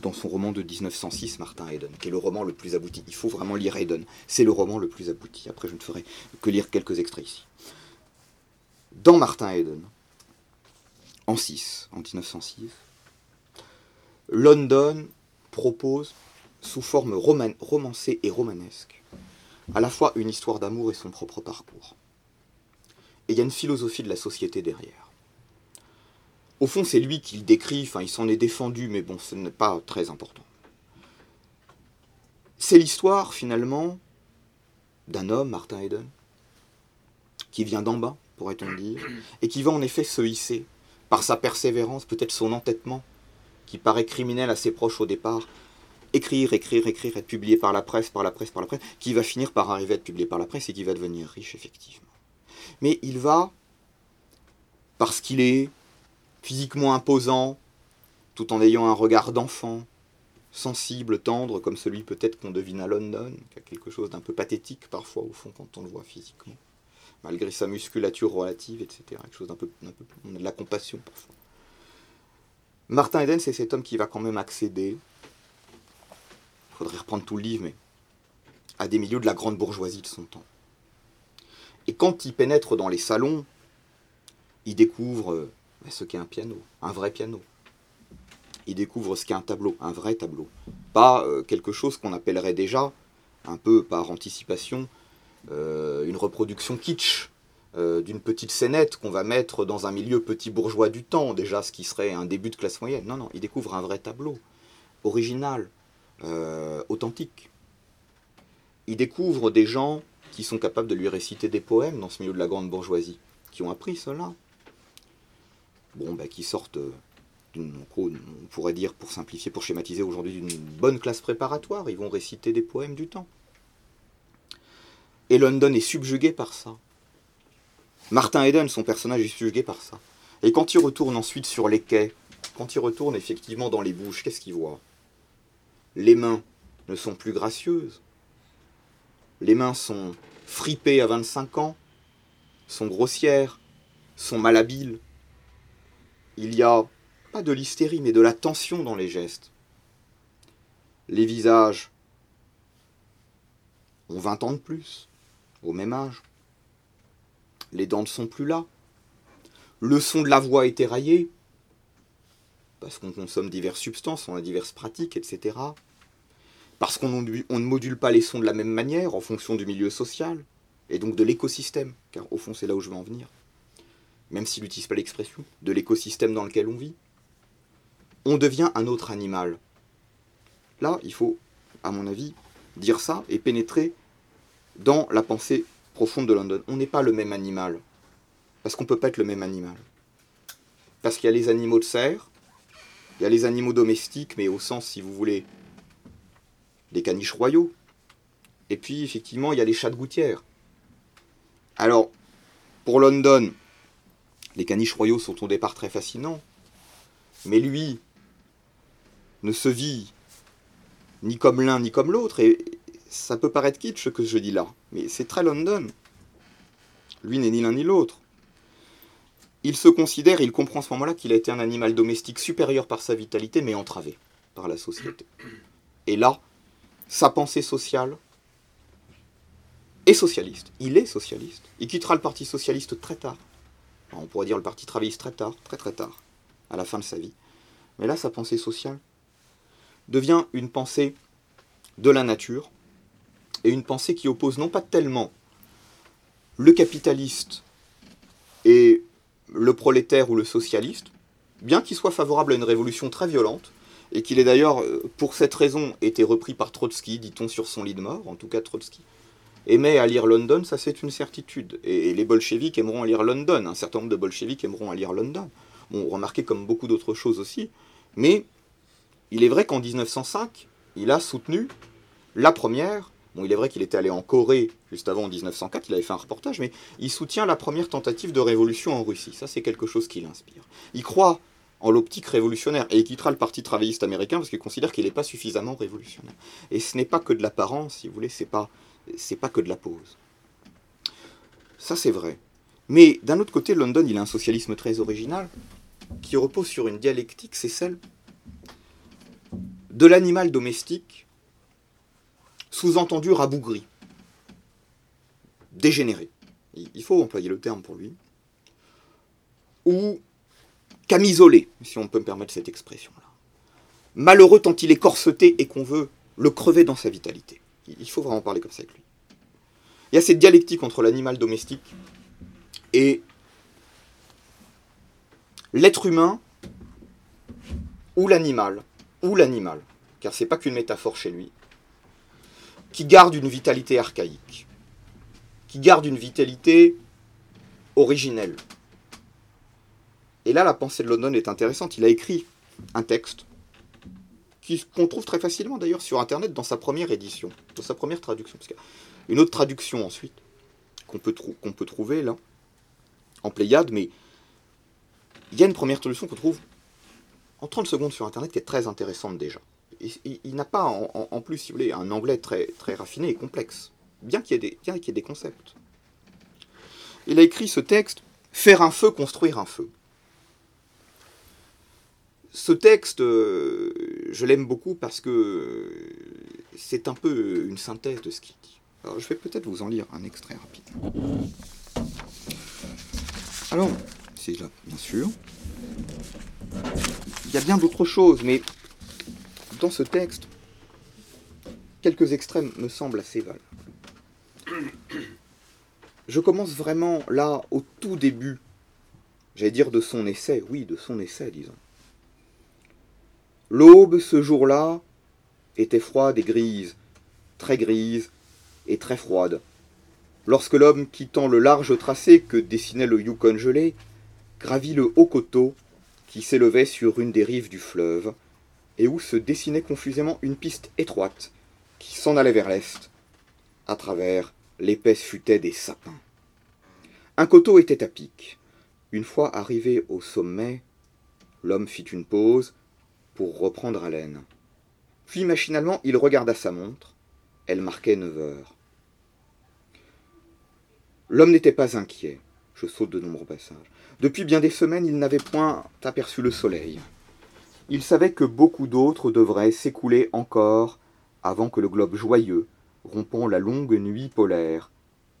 dans son roman de 1906, Martin Hayden, qui est le roman le plus abouti. Il faut vraiment lire Hayden. C'est le roman le plus abouti. Après, je ne ferai que lire quelques extraits ici. Dans Martin Hayden, en 6, en 1906, London propose, sous forme romancée et romanesque, à la fois une histoire d'amour et son propre parcours. Et il y a une philosophie de la société derrière. Au fond, c'est lui qui le décrit, enfin, il s'en est défendu, mais bon, ce n'est pas très important. C'est l'histoire, finalement, d'un homme, Martin Eden, qui vient d'en bas, pourrait-on dire, et qui va en effet se hisser, par sa persévérance, peut-être son entêtement, qui paraît criminel à ses proches au départ, écrire, écrire, écrire, être publié par la presse, par la presse, par la presse, qui va finir par arriver à être publié par la presse et qui va devenir riche, effectivement. Mais il va, parce qu'il est physiquement imposant, tout en ayant un regard d'enfant, sensible, tendre, comme celui peut-être qu'on devine à London, qui a quelque chose d'un peu pathétique parfois au fond quand on le voit physiquement, malgré sa musculature relative, etc. Quelque chose d'un peu, peu, on a de la compassion parfois. Martin Eden, c'est cet homme qui va quand même accéder, il faudrait reprendre tout le livre, mais à des milieux de la grande bourgeoisie de son temps. Et quand il pénètre dans les salons, il découvre euh, ce qu'est un piano, un vrai piano. Il découvre ce qu'est un tableau, un vrai tableau. Pas euh, quelque chose qu'on appellerait déjà, un peu par anticipation, euh, une reproduction kitsch euh, d'une petite scénette qu'on va mettre dans un milieu petit bourgeois du temps, déjà ce qui serait un début de classe moyenne. Non, non, il découvre un vrai tableau, original, authentique. Il découvre des gens qui sont capables de lui réciter des poèmes dans ce milieu de la grande bourgeoisie, qui ont appris cela. Bon, ben, qui sortent on pourrait dire, pour simplifier, pour schématiser aujourd'hui, d'une bonne classe préparatoire. Ils vont réciter des poèmes du temps. Et London est subjugué par ça. Martin Eden, son personnage, est subjugué par ça. Et quand il retourne ensuite sur les quais, quand il retourne effectivement dans les bouches, qu'est-ce qu'il voit? Les mains ne sont plus gracieuses. Les mains sont fripées à 25 ans, sont grossières, sont malhabiles. Il y a pas de l'hystérie, mais de la tension dans les gestes. Les visages ont 20 ans de plus, au même âge. Les dents ne sont plus là. Le son de la voix est éraillé, parce qu'on consomme diverses substances, on a diverses pratiques, etc. Parce qu'on ne module pas les sons de la même manière en fonction du milieu social, et donc de l'écosystème, car au fond c'est là où je veux en venir, même s'il n'utilise pas l'expression, de l'écosystème dans lequel on vit on devient un autre animal. Là, il faut, à mon avis, dire ça et pénétrer dans la pensée profonde de London. On n'est pas le même animal. Parce qu'on ne peut pas être le même animal. Parce qu'il y a les animaux de serre, il y a les animaux domestiques, mais au sens, si vous voulez, des caniches royaux. Et puis, effectivement, il y a les chats de gouttière. Alors, pour London, les caniches royaux sont au départ très fascinants. Mais lui, ne se vit ni comme l'un ni comme l'autre, et ça peut paraître kitsch ce que je dis là, mais c'est très London. Lui n'est ni l'un ni l'autre. Il se considère, il comprend à ce moment-là qu'il a été un animal domestique supérieur par sa vitalité, mais entravé par la société. Et là, sa pensée sociale est socialiste. Il est socialiste. Il quittera le Parti socialiste très tard. On pourrait dire le Parti travailliste très tard, très très tard, à la fin de sa vie. Mais là, sa pensée sociale devient une pensée de la nature, et une pensée qui oppose non pas tellement le capitaliste et le prolétaire ou le socialiste, bien qu'il soit favorable à une révolution très violente, et qu'il ait d'ailleurs, euh, pour cette raison, été repris par Trotsky, dit-on sur son lit de mort, en tout cas Trotsky, aimait à lire London, ça c'est une certitude. Et les bolcheviks aimeront à lire London, un certain nombre de bolcheviks aimeront à lire London. Bon, remarquez comme beaucoup d'autres choses aussi, mais il est vrai qu'en 1905, il a soutenu la première. Bon, il est vrai qu'il était allé en Corée juste avant en 1904, il avait fait un reportage, mais il soutient la première tentative de révolution en Russie. Ça, c'est quelque chose qui l'inspire. Il croit en l'optique révolutionnaire et il quittera le Parti travailliste américain parce qu'il considère qu'il n'est pas suffisamment révolutionnaire. Et ce n'est pas que de l'apparence, si vous voulez, c'est pas, c'est pas que de la pose. Ça, c'est vrai. Mais d'un autre côté, London, il a un socialisme très original qui repose sur une dialectique, c'est celle de l'animal domestique, sous-entendu rabougri, dégénéré, il faut employer le terme pour lui, ou camisolé, si on peut me permettre cette expression-là. Malheureux tant il est corseté et qu'on veut le crever dans sa vitalité. Il faut vraiment parler comme ça avec lui. Il y a cette dialectique entre l'animal domestique et l'être humain ou l'animal ou l'animal, car c'est pas qu'une métaphore chez lui, qui garde une vitalité archaïque, qui garde une vitalité originelle. Et là, la pensée de London est intéressante. Il a écrit un texte qu'on trouve très facilement d'ailleurs sur Internet dans sa première édition, dans sa première traduction. une autre traduction ensuite qu'on peut, trouver là, en Pléiade, mais il y a une première traduction qu'on trouve en 30 secondes sur Internet qui est très intéressante déjà. Il, n'a pas en, plus, si vous voulez, un anglais très, raffiné et complexe, bien qu'il y, ait des concepts. Il a écrit ce texte Faire un feu, construire un feu. Ce texte, euh, je l'aime beaucoup parce que c'est un peu une synthèse de ce qu'il dit. je vais peut-être vous en lire un extrait rapide. Alors, c'est là, bien sûr. Il y a bien d'autres choses, mais dans ce texte, quelques extrêmes me semblent assez valables. Je commence vraiment là, au tout début, j'allais dire de son essai, oui, de son essai, disons. L'aube, ce jour-là, était froide et grise, très grise et très froide. Lorsque l'homme, quittant le large tracé que dessinait le Yukon gelé, gravit le haut coteau qui s'élevait sur une des rives du fleuve, et où se dessinait confusément une piste étroite qui s'en allait vers l'est, à travers l'épaisse futaie des sapins. Un coteau était à pic. Une fois arrivé au sommet, l'homme fit une pause pour reprendre haleine. Puis machinalement, il regarda sa montre. Elle marquait neuf heures. L'homme n'était pas inquiet. Je saute de nombreux passages. Depuis bien des semaines, il n'avait point aperçu le soleil. Il savait que beaucoup d'autres devraient s'écouler encore avant que le globe joyeux, rompant la longue nuit polaire,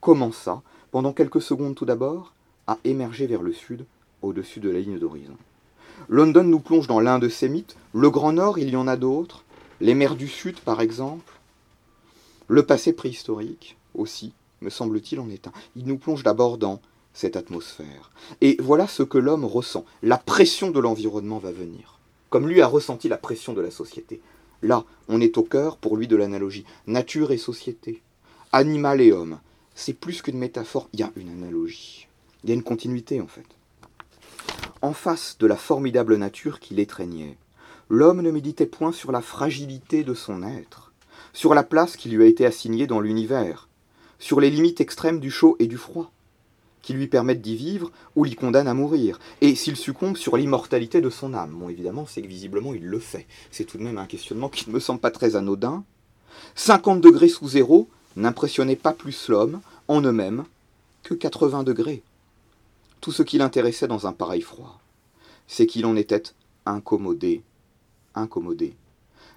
commença, pendant quelques secondes tout d'abord, à émerger vers le sud, au-dessus de la ligne d'horizon. London nous plonge dans l'un de ces mythes. Le Grand Nord, il y en a d'autres. Les mers du Sud, par exemple. Le passé préhistorique, aussi, me semble-t-il, en est un. Il nous plonge d'abord dans cette atmosphère. Et voilà ce que l'homme ressent. La pression de l'environnement va venir. Comme lui a ressenti la pression de la société. Là, on est au cœur, pour lui, de l'analogie. Nature et société. Animal et homme. C'est plus qu'une métaphore, il y a une analogie. Il y a une continuité, en fait. En face de la formidable nature qui l'étreignait, l'homme ne méditait point sur la fragilité de son être, sur la place qui lui a été assignée dans l'univers, sur les limites extrêmes du chaud et du froid, qui lui permettent d'y vivre ou l'y condamnent à mourir, et s'il succombe sur l'immortalité de son âme. Bon, évidemment, c'est que visiblement il le fait. C'est tout de même un questionnement qui ne me semble pas très anodin. 50 degrés sous zéro n'impressionnait pas plus l'homme, en eux-mêmes, que 80 degrés. Tout ce qui l'intéressait dans un pareil froid, c'est qu'il en était incommodé, incommodé.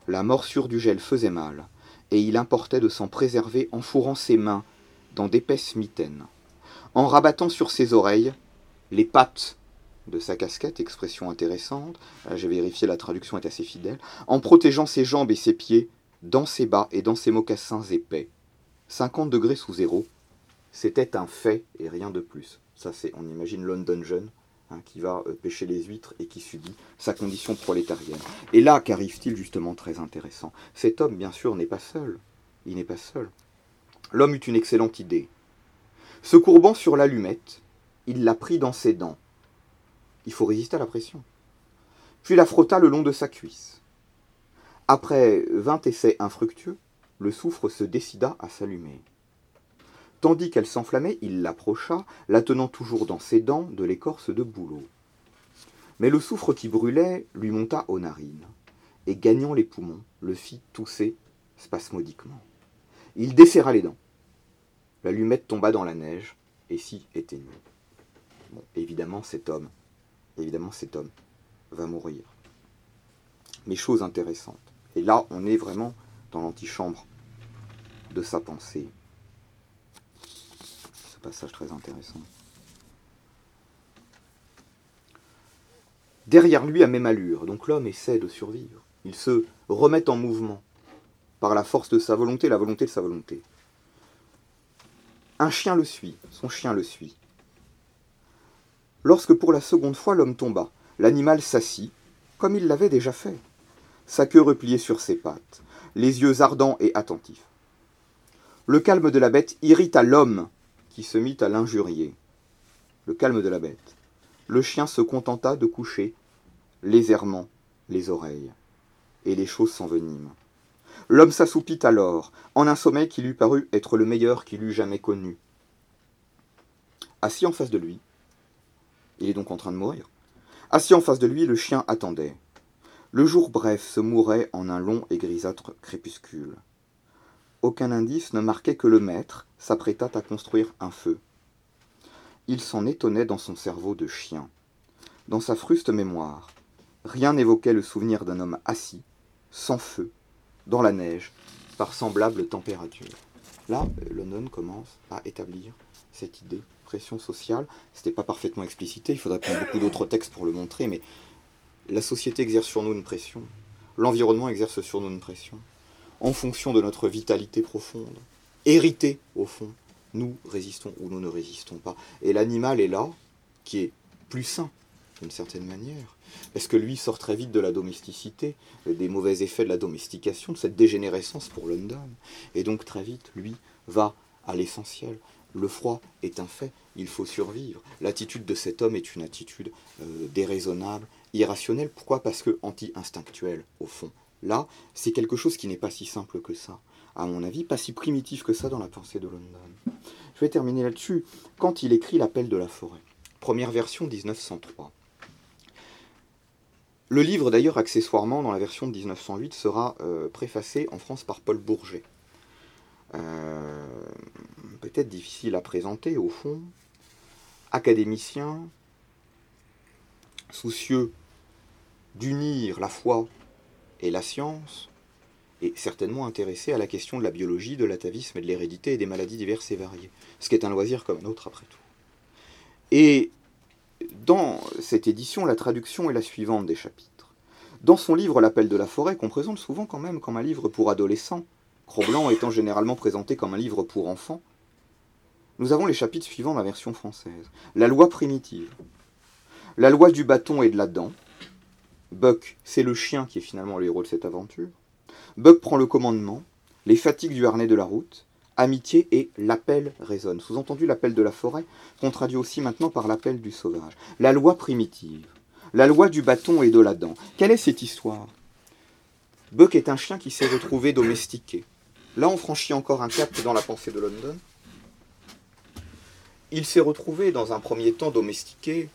La morsure du gel faisait mal, et il importait de s'en préserver en fourrant ses mains dans d'épaisses mitaines, en rabattant sur ses oreilles les pattes de sa casquette, expression intéressante, j'ai vérifié la traduction est assez fidèle, en protégeant ses jambes et ses pieds dans ses bas et dans ses mocassins épais. 50 degrés sous zéro, c'était un fait et rien de plus. Ça, c'est, on imagine London jeune, hein, qui va euh, pêcher les huîtres et qui subit sa condition prolétarienne. Et là qu'arrive-t-il justement très intéressant? Cet homme, bien sûr, n'est pas seul. Il n'est pas seul. L'homme eut une excellente idée. Se courbant sur l'allumette, il la prit dans ses dents. Il faut résister à la pression. Puis la frotta le long de sa cuisse. Après vingt essais infructueux, le soufre se décida à s'allumer. Tandis qu'elle s'enflammait, il l'approcha, la tenant toujours dans ses dents de l'écorce de bouleau. Mais le soufre qui brûlait lui monta aux narines, et gagnant les poumons, le fit tousser spasmodiquement. Il desserra les dents. L'allumette tomba dans la neige, et s'y éteignit. Évidemment, cet homme, évidemment, cet homme va mourir. Mais chose intéressante. Et là, on est vraiment dans l'antichambre de sa pensée passage très intéressant. Derrière lui, à même allure, donc l'homme essaie de survivre. Il se remet en mouvement par la force de sa volonté, la volonté de sa volonté. Un chien le suit, son chien le suit. Lorsque pour la seconde fois l'homme tomba, l'animal s'assit, comme il l'avait déjà fait, sa queue repliée sur ses pattes, les yeux ardents et attentifs. Le calme de la bête irrita l'homme se mit à l'injurier. Le calme de la bête. Le chien se contenta de coucher légèrement les oreilles, et les choses s'enveniment. L'homme s'assoupit alors, en un sommeil qui lui parut être le meilleur qu'il eût jamais connu. Assis en face de lui, il est donc en train de mourir. Assis en face de lui, le chien attendait. Le jour bref se mourait en un long et grisâtre crépuscule. Aucun indice ne marquait que le maître s'apprêtât à construire un feu. Il s'en étonnait dans son cerveau de chien. Dans sa fruste mémoire, rien n'évoquait le souvenir d'un homme assis, sans feu, dans la neige, par semblable température. Là, London commence à établir cette idée, pression sociale. Ce n'était pas parfaitement explicité, il faudrait prendre beaucoup d'autres textes pour le montrer, mais la société exerce sur nous une pression, l'environnement exerce sur nous une pression, en fonction de notre vitalité profonde, héritée au fond. Nous résistons ou nous ne résistons pas. Et l'animal est là, qui est plus sain, d'une certaine manière, parce que lui sort très vite de la domesticité, des mauvais effets de la domestication, de cette dégénérescence pour London. Et donc très vite, lui va à l'essentiel. Le froid est un fait, il faut survivre. L'attitude de cet homme est une attitude euh, déraisonnable, irrationnelle. Pourquoi? Parce que anti-instinctuelle, au fond. Là, c'est quelque chose qui n'est pas si simple que ça, à mon avis, pas si primitif que ça dans la pensée de London. Je vais terminer là-dessus. Quand il écrit L'appel de la forêt, première version 1903, le livre, d'ailleurs, accessoirement, dans la version de 1908, sera euh, préfacé en France par Paul Bourget. Euh, peut-être difficile à présenter, au fond. Académicien, soucieux d'unir la foi et la science, et certainement intéressé à la question de la biologie, de l'atavisme et de l'hérédité et des maladies diverses et variées. Ce qui est un loisir comme un autre, après tout. Et dans cette édition, la traduction est la suivante des chapitres. Dans son livre L'appel de la forêt, qu'on présente souvent quand même comme un livre pour adolescents, Cro-Blanc étant généralement présenté comme un livre pour enfants, nous avons les chapitres suivants la version française. La loi primitive. La loi du bâton et de la dent. Buck, c'est le chien qui est finalement le héros de cette aventure. Buck prend le commandement. Les fatigues du harnais de la route amitié et l'appel résonne. Sous-entendu l'appel de la forêt, qu'on traduit aussi maintenant par l'appel du sauvage. La loi primitive, la loi du bâton et de la dent. Quelle est cette histoire? Buck est un chien qui s'est retrouvé domestiqué. Là, on franchit encore un cap dans la pensée de London. Il s'est retrouvé dans un premier temps domestiqué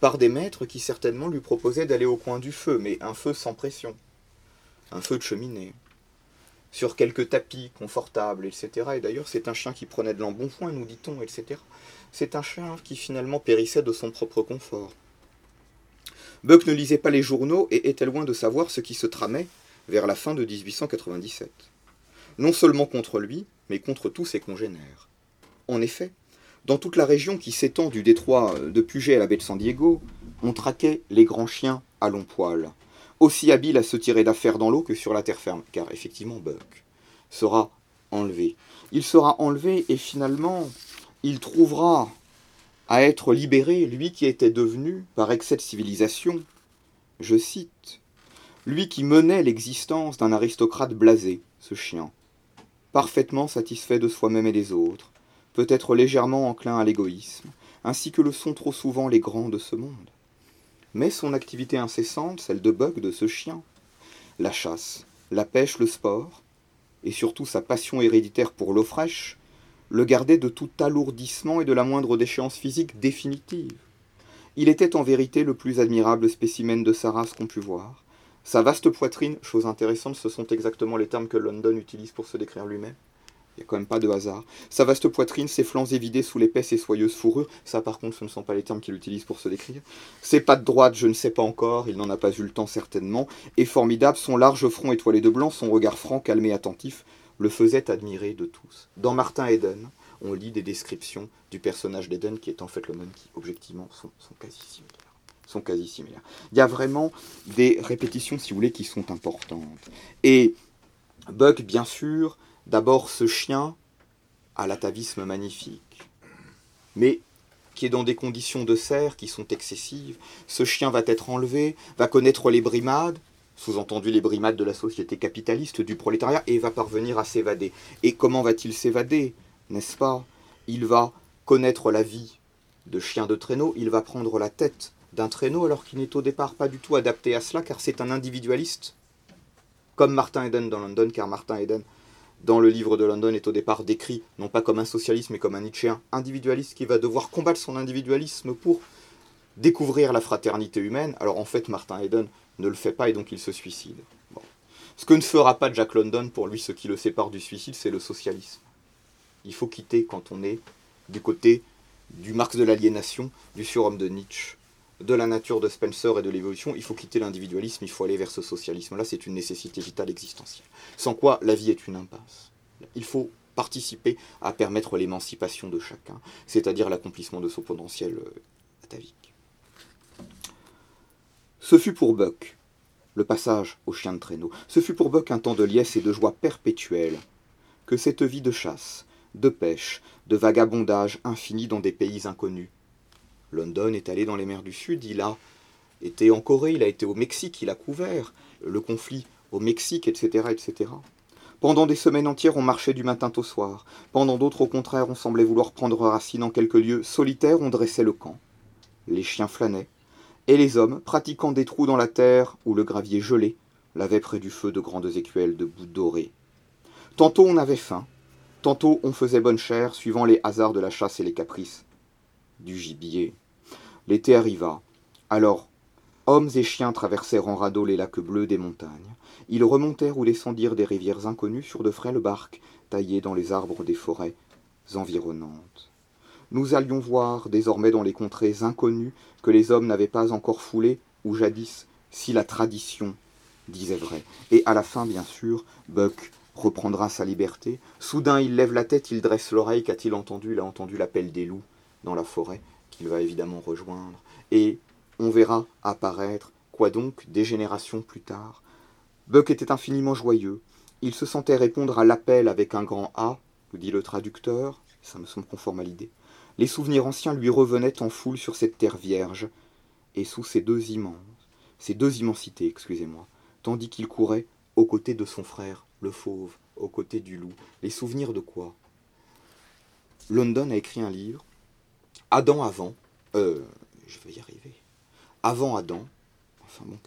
par des maîtres qui certainement lui proposaient d'aller au coin du feu, mais un feu sans pression, un feu de cheminée sur quelques tapis confortables, etc. Et d'ailleurs, c'est un chien qui prenait de l'embonpoint, nous dit-on, etc. C'est un chien qui finalement périssait de son propre confort. Buck ne lisait pas les journaux et était loin de savoir ce qui se tramait vers la fin de 1897. Non seulement contre lui, mais contre tous ses congénères. En effet, dans toute la région qui s'étend du détroit de Puget à la baie de San Diego, on traquait les grands chiens à long poil, aussi habile à se tirer d'affaire dans l'eau que sur la terre ferme, car effectivement Buck sera enlevé. Il sera enlevé et finalement il trouvera à être libéré, lui qui était devenu, par excès de civilisation, je cite, lui qui menait l'existence d'un aristocrate blasé, ce chien, parfaitement satisfait de soi-même et des autres, peut-être légèrement enclin à l'égoïsme, ainsi que le sont trop souvent les grands de ce monde mais son activité incessante, celle de Buck, de ce chien, la chasse, la pêche, le sport, et surtout sa passion héréditaire pour l'eau fraîche, le gardait de tout alourdissement et de la moindre déchéance physique définitive. Il était en vérité le plus admirable spécimen de sa race qu'on pût voir. Sa vaste poitrine, chose intéressante, ce sont exactement les termes que London utilise pour se décrire lui-même, quand même pas de hasard. Sa vaste poitrine, ses flancs évidés sous l'épaisse et soyeuse fourrure, ça par contre ce ne sont pas les termes qu'il utilise pour se décrire. Ses pattes droites, je ne sais pas encore, il n'en a pas eu le temps certainement, et formidable, son large front étoilé de blanc, son regard franc, calme et attentif, le faisait admirer de tous. Dans Martin Eden, on lit des descriptions du personnage d'Eden qui est en fait le même qui, objectivement, sont, sont quasi similaires sont quasi similaires. Il y a vraiment des répétitions, si vous voulez, qui sont importantes. Et Buck, bien sûr, D'abord ce chien à l'atavisme magnifique, mais qui est dans des conditions de serre qui sont excessives. Ce chien va être enlevé, va connaître les brimades, sous-entendu les brimades de la société capitaliste, du prolétariat, et va parvenir à s'évader. Et comment va-t-il s'évader N'est-ce pas? Il va connaître la vie de chien de traîneau, il va prendre la tête d'un traîneau alors qu'il n'est au départ pas du tout adapté à cela, car c'est un individualiste, comme Martin Eden dans London, car Martin Eden dans le livre de London est au départ décrit non pas comme un socialiste mais comme un Nietzschéen individualiste qui va devoir combattre son individualisme pour découvrir la fraternité humaine. Alors en fait Martin Eden ne le fait pas et donc il se suicide. Ce que ne fera pas Jack London, pour lui ce qui le sépare du suicide, c'est le socialisme. Il faut quitter quand on est du côté du Marx de l'aliénation, du surhomme de Nietzsche, de la nature de Spencer et de l'évolution, il faut quitter l'individualisme, il faut aller vers ce socialisme. Là, c'est une nécessité vitale existentielle. Sans quoi, la vie est une impasse. Il faut participer à permettre l'émancipation de chacun, c'est-à-dire l'accomplissement de son potentiel euh, atavique. Ce fut pour Buck, le passage au chien de traîneau, ce fut pour Buck un temps de liesse et de joie perpétuelle, que cette vie de chasse, de pêche, de vagabondage infini dans des pays inconnus. London est allé dans les mers du Sud, il a été en Corée, il a été au Mexique, il a couvert le conflit au Mexique, etc., etc. Pendant des semaines entières, on marchait du matin au soir. Pendant d'autres, au contraire, on semblait vouloir prendre racine en quelques lieux solitaires, on dressait le camp. Les chiens flânaient, et les hommes, pratiquant des trous dans la terre où le gravier gelé, lavaient près du feu de grandes écuelles de boue dorée. Tantôt on avait faim, tantôt on faisait bonne chère, suivant les hasards de la chasse et les caprices du gibier. L'été arriva. Alors, hommes et chiens traversèrent en radeau les lacs bleus des montagnes. Ils remontèrent ou descendirent des rivières inconnues sur de frêles barques taillées dans les arbres des forêts environnantes. Nous allions voir désormais dans les contrées inconnues que les hommes n'avaient pas encore foulées, ou jadis, si la tradition disait vrai. Et à la fin, bien sûr, Buck reprendra sa liberté. Soudain, il lève la tête, il dresse l'oreille. Qu'a-t-il entendu? Il a entendu l'appel des loups dans la forêt, qu'il va évidemment rejoindre. Et on verra apparaître, quoi donc, des générations plus tard. Buck était infiniment joyeux. Il se sentait répondre à l'appel avec un grand A, dit le traducteur, ça me semble conforme à l'idée. Les souvenirs anciens lui revenaient en foule sur cette terre vierge, et sous ces deux immenses, ces deux immensités, excusez-moi, tandis qu'il courait aux côtés de son frère, le fauve, aux côtés du loup. Les souvenirs de quoi? London a écrit un livre, Adam avant, euh, je vais y arriver, avant Adam, enfin bon,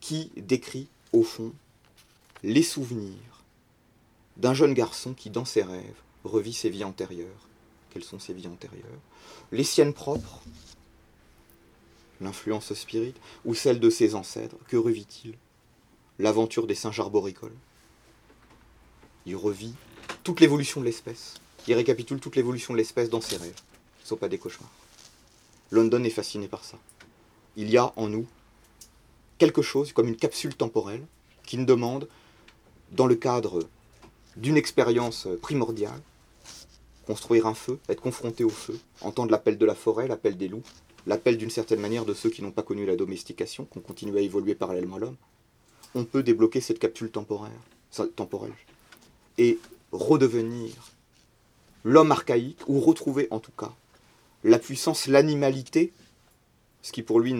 qui décrit au fond les souvenirs d'un jeune garçon qui, dans ses rêves, revit ses vies antérieures. Quelles sont ses vies antérieures? Les siennes propres, l'influence spirite, ou celle de ses ancêtres? Que revit-il? L'aventure des singes arboricoles. Il revit toute l'évolution de l'espèce. Il récapitule toute l'évolution de l'espèce dans ses rêves. Pas des cauchemars. London est fasciné par ça. Il y a en nous quelque chose comme une capsule temporelle qui nous demande, dans le cadre d'une expérience primordiale, construire un feu, être confronté au feu, entendre l'appel de la forêt, l'appel des loups, l'appel d'une certaine manière de ceux qui n'ont pas connu la domestication, qui ont continué à évoluer parallèlement à l'homme, on peut débloquer cette capsule temporelle et redevenir l'homme archaïque, ou retrouver en tout cas la puissance, l'animalité ce qui pour lui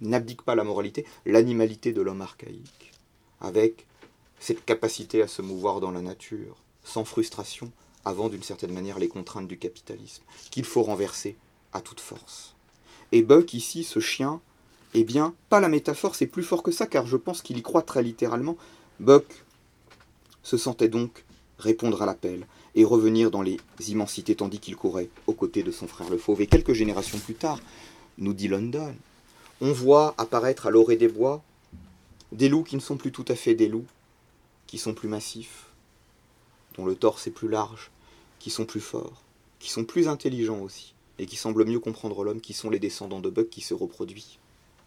n'abdique pas la moralité, l'animalité de l'homme archaïque, avec cette capacité à se mouvoir dans la nature, sans frustration, avant d'une certaine manière les contraintes du capitalisme, qu'il faut renverser à toute force. Et Buck, ici, ce chien, eh bien, pas la métaphore, c'est plus fort que ça, car je pense qu'il y croit très littéralement. Buck se sentait donc répondre à l'appel et revenir dans les immensités tandis qu'il courait aux côtés de son frère le fauve. Et quelques générations plus tard, nous dit London. On voit apparaître à l'orée des bois des loups qui ne sont plus tout à fait des loups, qui sont plus massifs, dont le torse est plus large, qui sont plus forts, qui sont plus intelligents aussi, et qui semblent mieux comprendre l'homme, qui sont les descendants de Buck qui se reproduit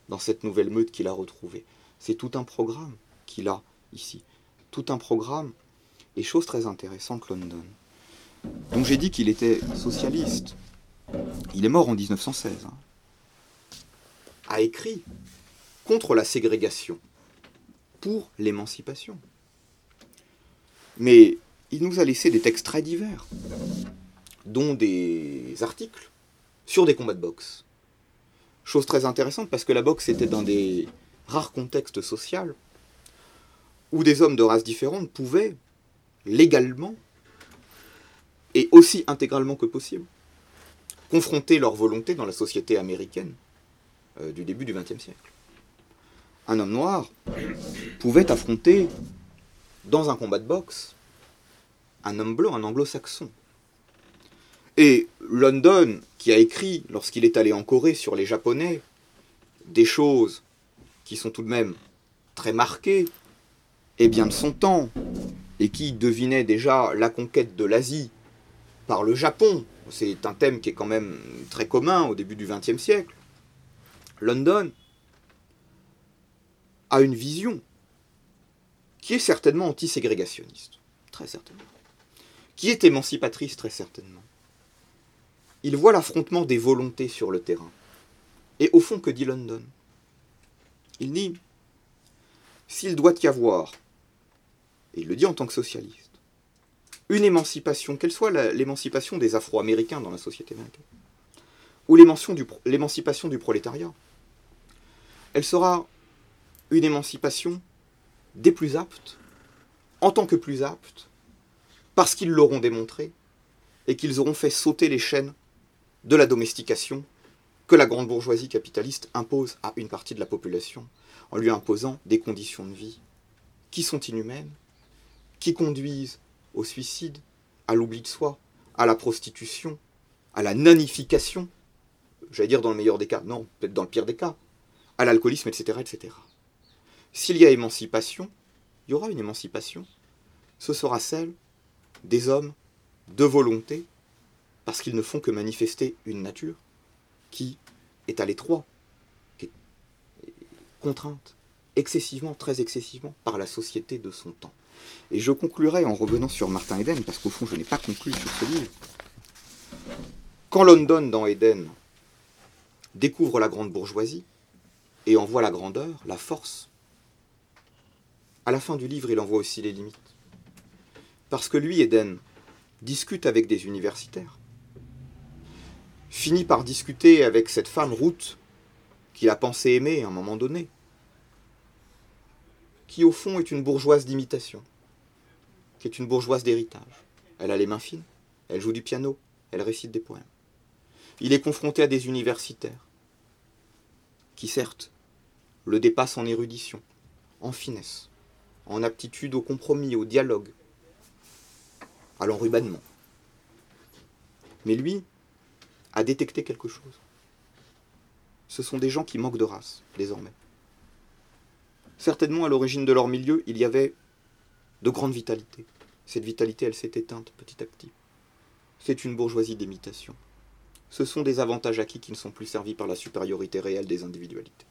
dans cette nouvelle meute qu'il a retrouvée. C'est tout un programme qu'il a ici. Tout un programme, et chose très intéressante, London. Donc j'ai dit qu'il était socialiste. Il est mort en 1916 a écrit contre la ségrégation, pour l'émancipation. Mais il nous a laissé des textes très divers, dont des articles sur des combats de boxe. Chose très intéressante parce que la boxe était dans des rares contextes sociaux où des hommes de races différentes pouvaient légalement et aussi intégralement que possible confronter leur volonté dans la société américaine euh, du début du XXe siècle. Un homme noir pouvait affronter, dans un combat de boxe, un homme blanc, un anglo-saxon. Et London, qui a écrit, lorsqu'il est allé en Corée sur les Japonais, des choses qui sont tout de même très marquées, et bien de son temps, et qui devinait déjà la conquête de l'Asie par le Japon, c'est un thème qui est quand même très commun au début du XXe siècle, London a une vision qui est certainement anti-ségrégationniste, très certainement. qui est émancipatrice très certainement. Il voit l'affrontement des volontés sur le terrain. Et au fond, que dit London? Il dit, s'il doit y avoir, et il le dit en tant que socialiste, une émancipation, quelle soit l'émancipation des Afro-Américains dans la société américaine, ou l'émancipation du, du prolétariat, elle sera une émancipation des plus aptes, en tant que plus aptes, parce qu'ils l'auront démontré, et qu'ils auront fait sauter les chaînes de la domestication que la grande bourgeoisie capitaliste impose à une partie de la population, en lui imposant des conditions de vie qui sont inhumaines, qui conduisent au suicide, à l'oubli de soi, à la prostitution, à la nanification, j'allais dire dans le meilleur des cas, non, peut-être dans le pire des cas, à l'alcoolisme, etc., etc. S'il y a émancipation, il y aura une émancipation. Ce sera celle des hommes de volonté, parce qu'ils ne font que manifester une nature qui est à l'étroit, qui contrainte excessivement, très excessivement, par la société de son temps. Et je conclurai en revenant sur Martin Eden, parce qu'au fond je n'ai pas conclu sur ce livre. Quand London, dans Eden, découvre la grande bourgeoisie, et en voit la grandeur, la force, à la fin du livre il en voit aussi les limites. Parce que lui, Eden, discute avec des universitaires, finit par discuter avec cette femme Ruth, qu'il a pensé aimer à un moment donné, qui au fond est une bourgeoise d'imitation, qui est une bourgeoise d'héritage. Elle a les mains fines, elle joue du piano, elle récite des poèmes. Il est confronté à des universitaires, qui certes le dépassent en érudition, en finesse, en aptitude au compromis, au dialogue, à l'enrubannement. Mais lui a détecté quelque chose. Ce sont des gens qui manquent de race, désormais. Certainement, à l'origine de leur milieu, il y avait de grande vitalité. Cette vitalité, elle s'est éteinte petit à petit. C'est une bourgeoisie d'imitation. Ce sont des avantages acquis qui ne sont plus servis par la supériorité réelle des individualités.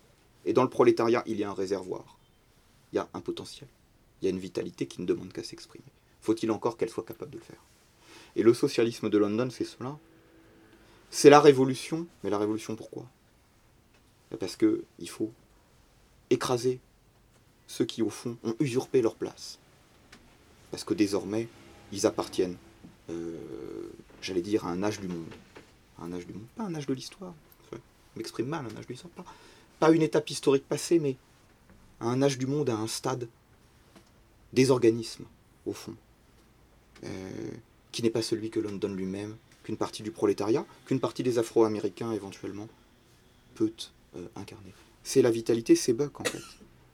Et dans le prolétariat, il y a un réservoir. Il y a un potentiel. Il y a une vitalité qui ne demande qu'à s'exprimer. Faut-il encore qu'elle soit capable de le faire? Et le socialisme de London, c'est cela. C'est la révolution, mais la révolution pourquoi? Parce qu'il faut écraser ceux qui, au fond, ont usurpé leur place. Parce que désormais, ils appartiennent, euh, j'allais dire, à un âge du monde. un âge du monde, pas un âge de l'histoire. je m'exprime mal, un âge de l'histoire, pas, une étape historique passée, mais à un âge du monde, à un stade des organismes, au fond, euh, qui n'est pas celui que London lui-même, qu'une partie du prolétariat, qu'une partie des Afro-Américains éventuellement peut euh, incarner. C'est la vitalité, c'est Buck en fait.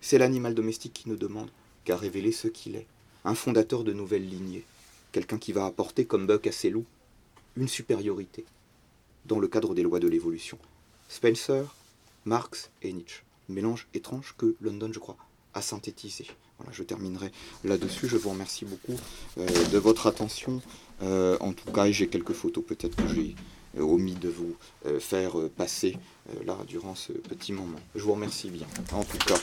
C'est l'animal domestique qui ne demande qu'à révéler ce qu'il est. Un fondateur de nouvelles lignées. Quelqu'un qui va apporter, comme Buck à ses loups, une supériorité dans le cadre des lois de l'évolution. Spencer, Marx et Nietzsche. Mélange étrange que London, je crois, a synthétisé. Voilà, je terminerai là-dessus. Je vous remercie beaucoup euh, de votre attention. Euh, en tout cas, j'ai quelques photos peut-être que j'ai euh, omis de vous faire passer là durant ce petit moment. Je vous remercie bien. En tout cas.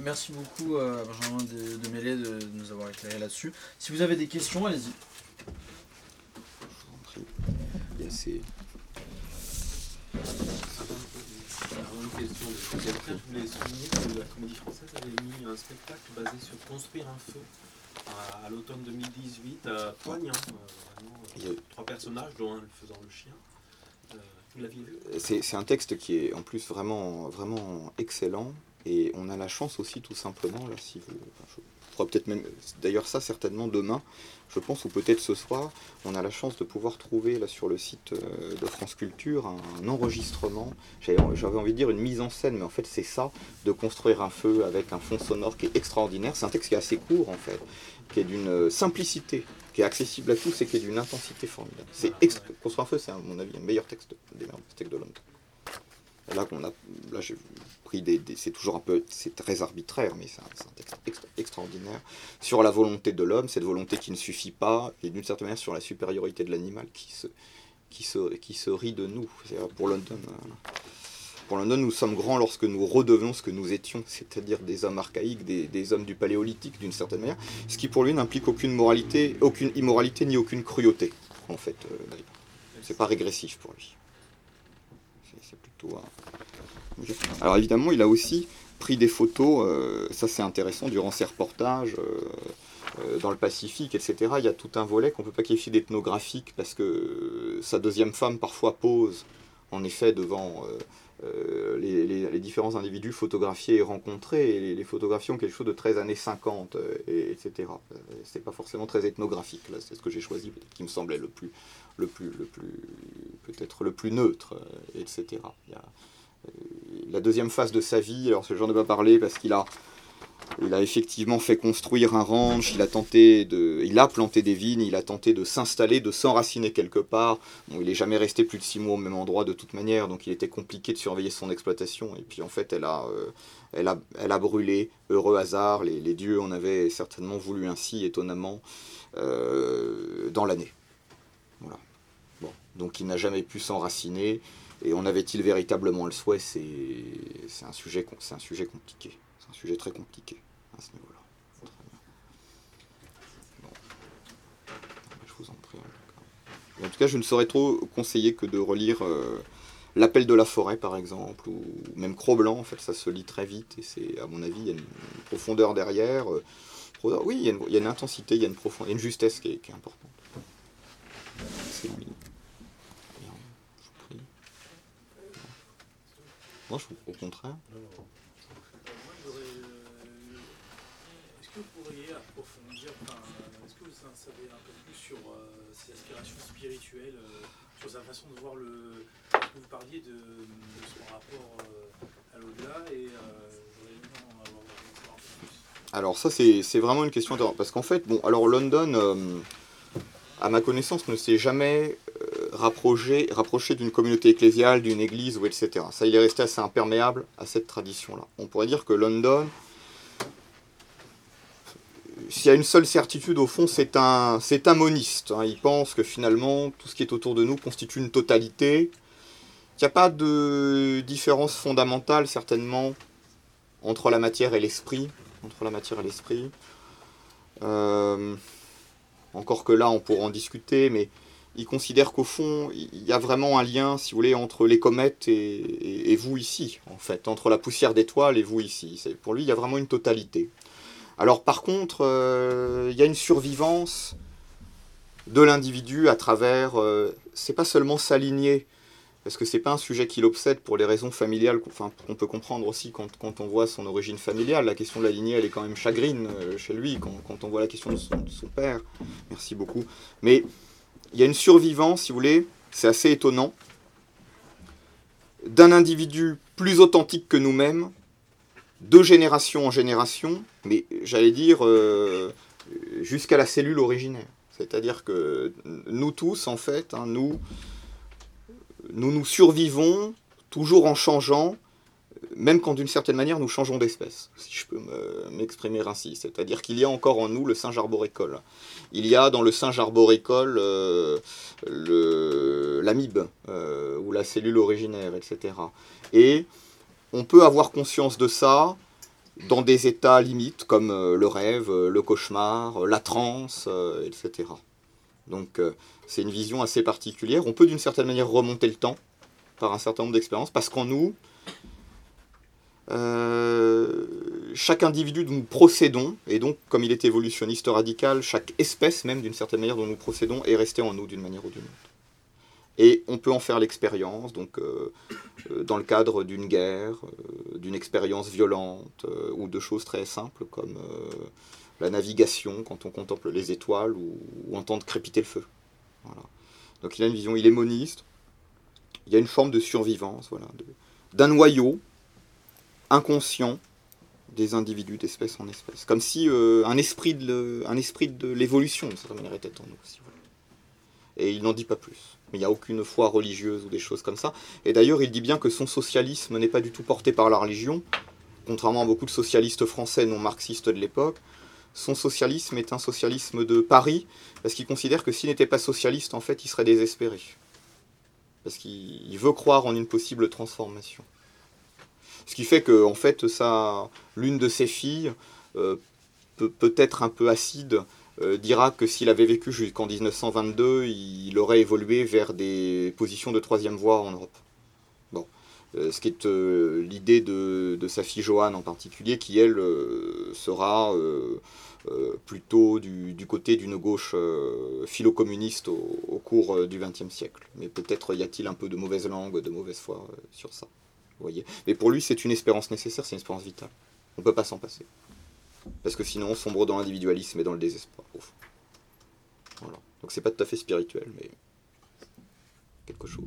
Merci beaucoup à Benjamin de, de Mêlée de, nous avoir éclairé là-dessus. Si vous avez des questions, allez-y. Je vous en prie. une question de Je voulais souligner que la Comédie Française avait mis un spectacle basé sur Construire un feu à, l'automne 2018 à Poigne. Hein, euh, trois personnages, dont un faisant le chien. C'est un texte qui est en plus vraiment, vraiment excellent. Et on a la chance aussi tout simplement, là, si vous, peut-être d'ailleurs ça certainement demain, je pense, ou peut-être ce soir, on a la chance de pouvoir trouver là sur le site euh, de France Culture un, enregistrement, j'avais envie de dire une mise en scène, mais en fait c'est ça, de construire un feu avec un fond sonore qui est extraordinaire. C'est un texte qui est assez court en fait, qui est d'une simplicité, qui est accessible à tous et qui est d'une intensité formidable. C'est Construire un feu, c'est à mon avis un meilleur texte des textes de l'homme. Là, qu'on a, là j'ai pris des, c'est toujours un peu, c'est très arbitraire, mais c'est un, texte extraordinaire sur la volonté de l'homme, cette volonté qui ne suffit pas, et d'une certaine manière sur la supériorité de l'animal qui se, qui se, qui se rit de nous. C'est pour London. Pour London, nous sommes grands lorsque nous redevenons ce que nous étions, c'est-à-dire des hommes archaïques, des, hommes du paléolithique d'une certaine manière, ce qui pour lui n'implique aucune moralité, aucune immoralité ni aucune cruauté, en fait. Euh, c'est pas régressif pour lui. C'est plutôt Alors évidemment, il a aussi pris des photos, euh, ça c'est intéressant, durant ses reportages euh, dans le Pacifique, etc. Il y a tout un volet qu'on ne peut pas qualifier d'ethnographique parce que sa deuxième femme parfois pose en effet devant euh, les, différents individus photographiés et rencontrés, et les, photographies ont quelque chose de très années 50, et, etc. C'est pas forcément très ethnographique, là, c'est ce que j'ai choisi, qui me semblait le plus, le plus, le plus peut-être le plus neutre, etc. La deuxième phase de sa vie, alors ce genre de pas parler parce qu'il a, il a effectivement fait construire un ranch, il a tenté de, il a planté des vignes, il a tenté de s'installer, de s'enraciner quelque part. Il n'est jamais resté plus de six mois au même endroit de toute manière, donc il était compliqué de surveiller son exploitation. Et puis en fait, elle a, euh, elle a, elle a brûlé. Heureux hasard, les, dieux en avaient certainement voulu ainsi, étonnamment, euh, dans l'année. Voilà. Bon, donc il n'a jamais pu s'enraciner. Et en avait-il véritablement le souhait? C'est un, un sujet compliqué. Sujet très compliqué à ce niveau-là. Je vous en prie. En tout cas, je ne saurais trop conseiller que de relire euh, L'appel de la forêt, par exemple, ou même Cro-Blanc. En fait, ça se lit très vite et c'est, à mon avis, il y a une, profondeur derrière. Euh, oui, il y, a une, intensité, il y a une une justesse qui est, qui est importante. C'est Moi, je au contraire. Que vous pourriez approfondir, est-ce que vous en savez un peu plus sur euh, aspirations spirituelles, euh, sur sa façon de voir le. Vous parliez de, son rapport euh, à l'au-delà et j'aurais avoir un peu plus. Alors, ça, c'est vraiment une question intéressante. Parce qu'en fait, bon, alors London, à ma connaissance, ne s'est jamais rapproché, rapproché d'une communauté ecclésiale, d'une église, ou etc. Ça, il est resté assez imperméable à cette tradition-là. On pourrait dire que London, s'il y a une seule certitude au fond, c'est un, moniste. Hein. Il pense que finalement, tout ce qui est autour de nous constitue une totalité. Il n'y a pas de différence fondamentale, certainement, entre la matière et l'esprit. Entre la matière et l'esprit. Euh, encore que là, on pourra en discuter, mais il considère qu'au fond, il y a vraiment un lien, si vous voulez, entre les comètes et, vous ici, en fait, entre la poussière d'étoiles et vous ici. Pour lui, il y a vraiment une totalité. Alors par contre, euh, il y a une survivance de l'individu à travers, euh, c'est pas seulement s'aligner, parce que c'est pas un sujet qui l'obsède pour les raisons familiales qu'on peut comprendre aussi quand, on voit son origine familiale. La question de la lignée, elle est quand même chagrine euh, chez lui quand, on voit la question de son, de son père. Merci beaucoup. Mais il y a une survivance, si vous voulez, c'est assez étonnant, d'un individu plus authentique que nous-mêmes, de génération en génération, mais j'allais dire euh, jusqu'à la cellule originaire. C'est-à-dire que nous tous, en fait, hein, nous, nous nous survivons toujours en changeant, même quand d'une certaine manière nous changeons d'espèce, si je peux m'exprimer ainsi. C'est-à-dire qu'il y a encore en nous le singe arboricole. Il y a dans le singe arboricole euh, l'amibe, euh, ou la cellule originaire, etc. Et on peut avoir conscience de ça dans des états limites, comme euh, le rêve, le cauchemar, la transe, etc. Donc c'est une vision assez particulière. On peut d'une certaine manière remonter le temps par un certain nombre d'expériences, parce qu'en nous, euh, chaque individu dont nous procédons, et donc comme il est évolutionniste radical, chaque espèce même d'une certaine manière dont nous procédons est restée en nous d'une manière ou d'une autre. Et on peut en faire l'expérience, donc euh, euh, dans le cadre d'une guerre, d'une expérience violente, ou de choses très simples comme la navigation quand on contemple les étoiles ou, entendre crépiter le feu. Voilà. Donc il a une vision, il est moniste, il y a une forme de survivance, voilà, d'un noyau inconscient des individus d'espèce en espèce. Comme si euh, un esprit de l'évolution, de certaine manière, était en nous. Et il n'en dit pas plus. Il n'y a aucune foi religieuse ou des choses comme ça. Et d'ailleurs, il dit bien que son socialisme n'est pas du tout porté par la religion, contrairement à beaucoup de socialistes français non marxistes de l'époque. Son socialisme est un socialisme de Paris, parce qu'il considère que s'il n'était pas socialiste, en fait, il serait désespéré. Parce qu'il veut croire en une possible transformation. Ce qui fait que, en fait, l'une de ses filles, euh, peut, peut-être un peu acide, dira que s'il avait vécu jusqu'en 1922, il aurait évolué vers des positions de troisième voie en Europe. Bon. Euh, ce qui est euh, l'idée de, sa fille Joanne en particulier, qui elle sera plutôt du, côté d'une gauche philo-communiste au, au, cours du XXe siècle. Mais peut-être y a-t-il un peu de mauvaise langue, de mauvaise foi sur ça. voyez Mais pour lui, c'est une espérance nécessaire, c'est une espérance vitale. On ne peut pas s'en passer. Parce que sinon, on sombre dans l'individualisme et dans le désespoir. Voilà. Donc c'est pas tout à fait spirituel, mais quelque chose.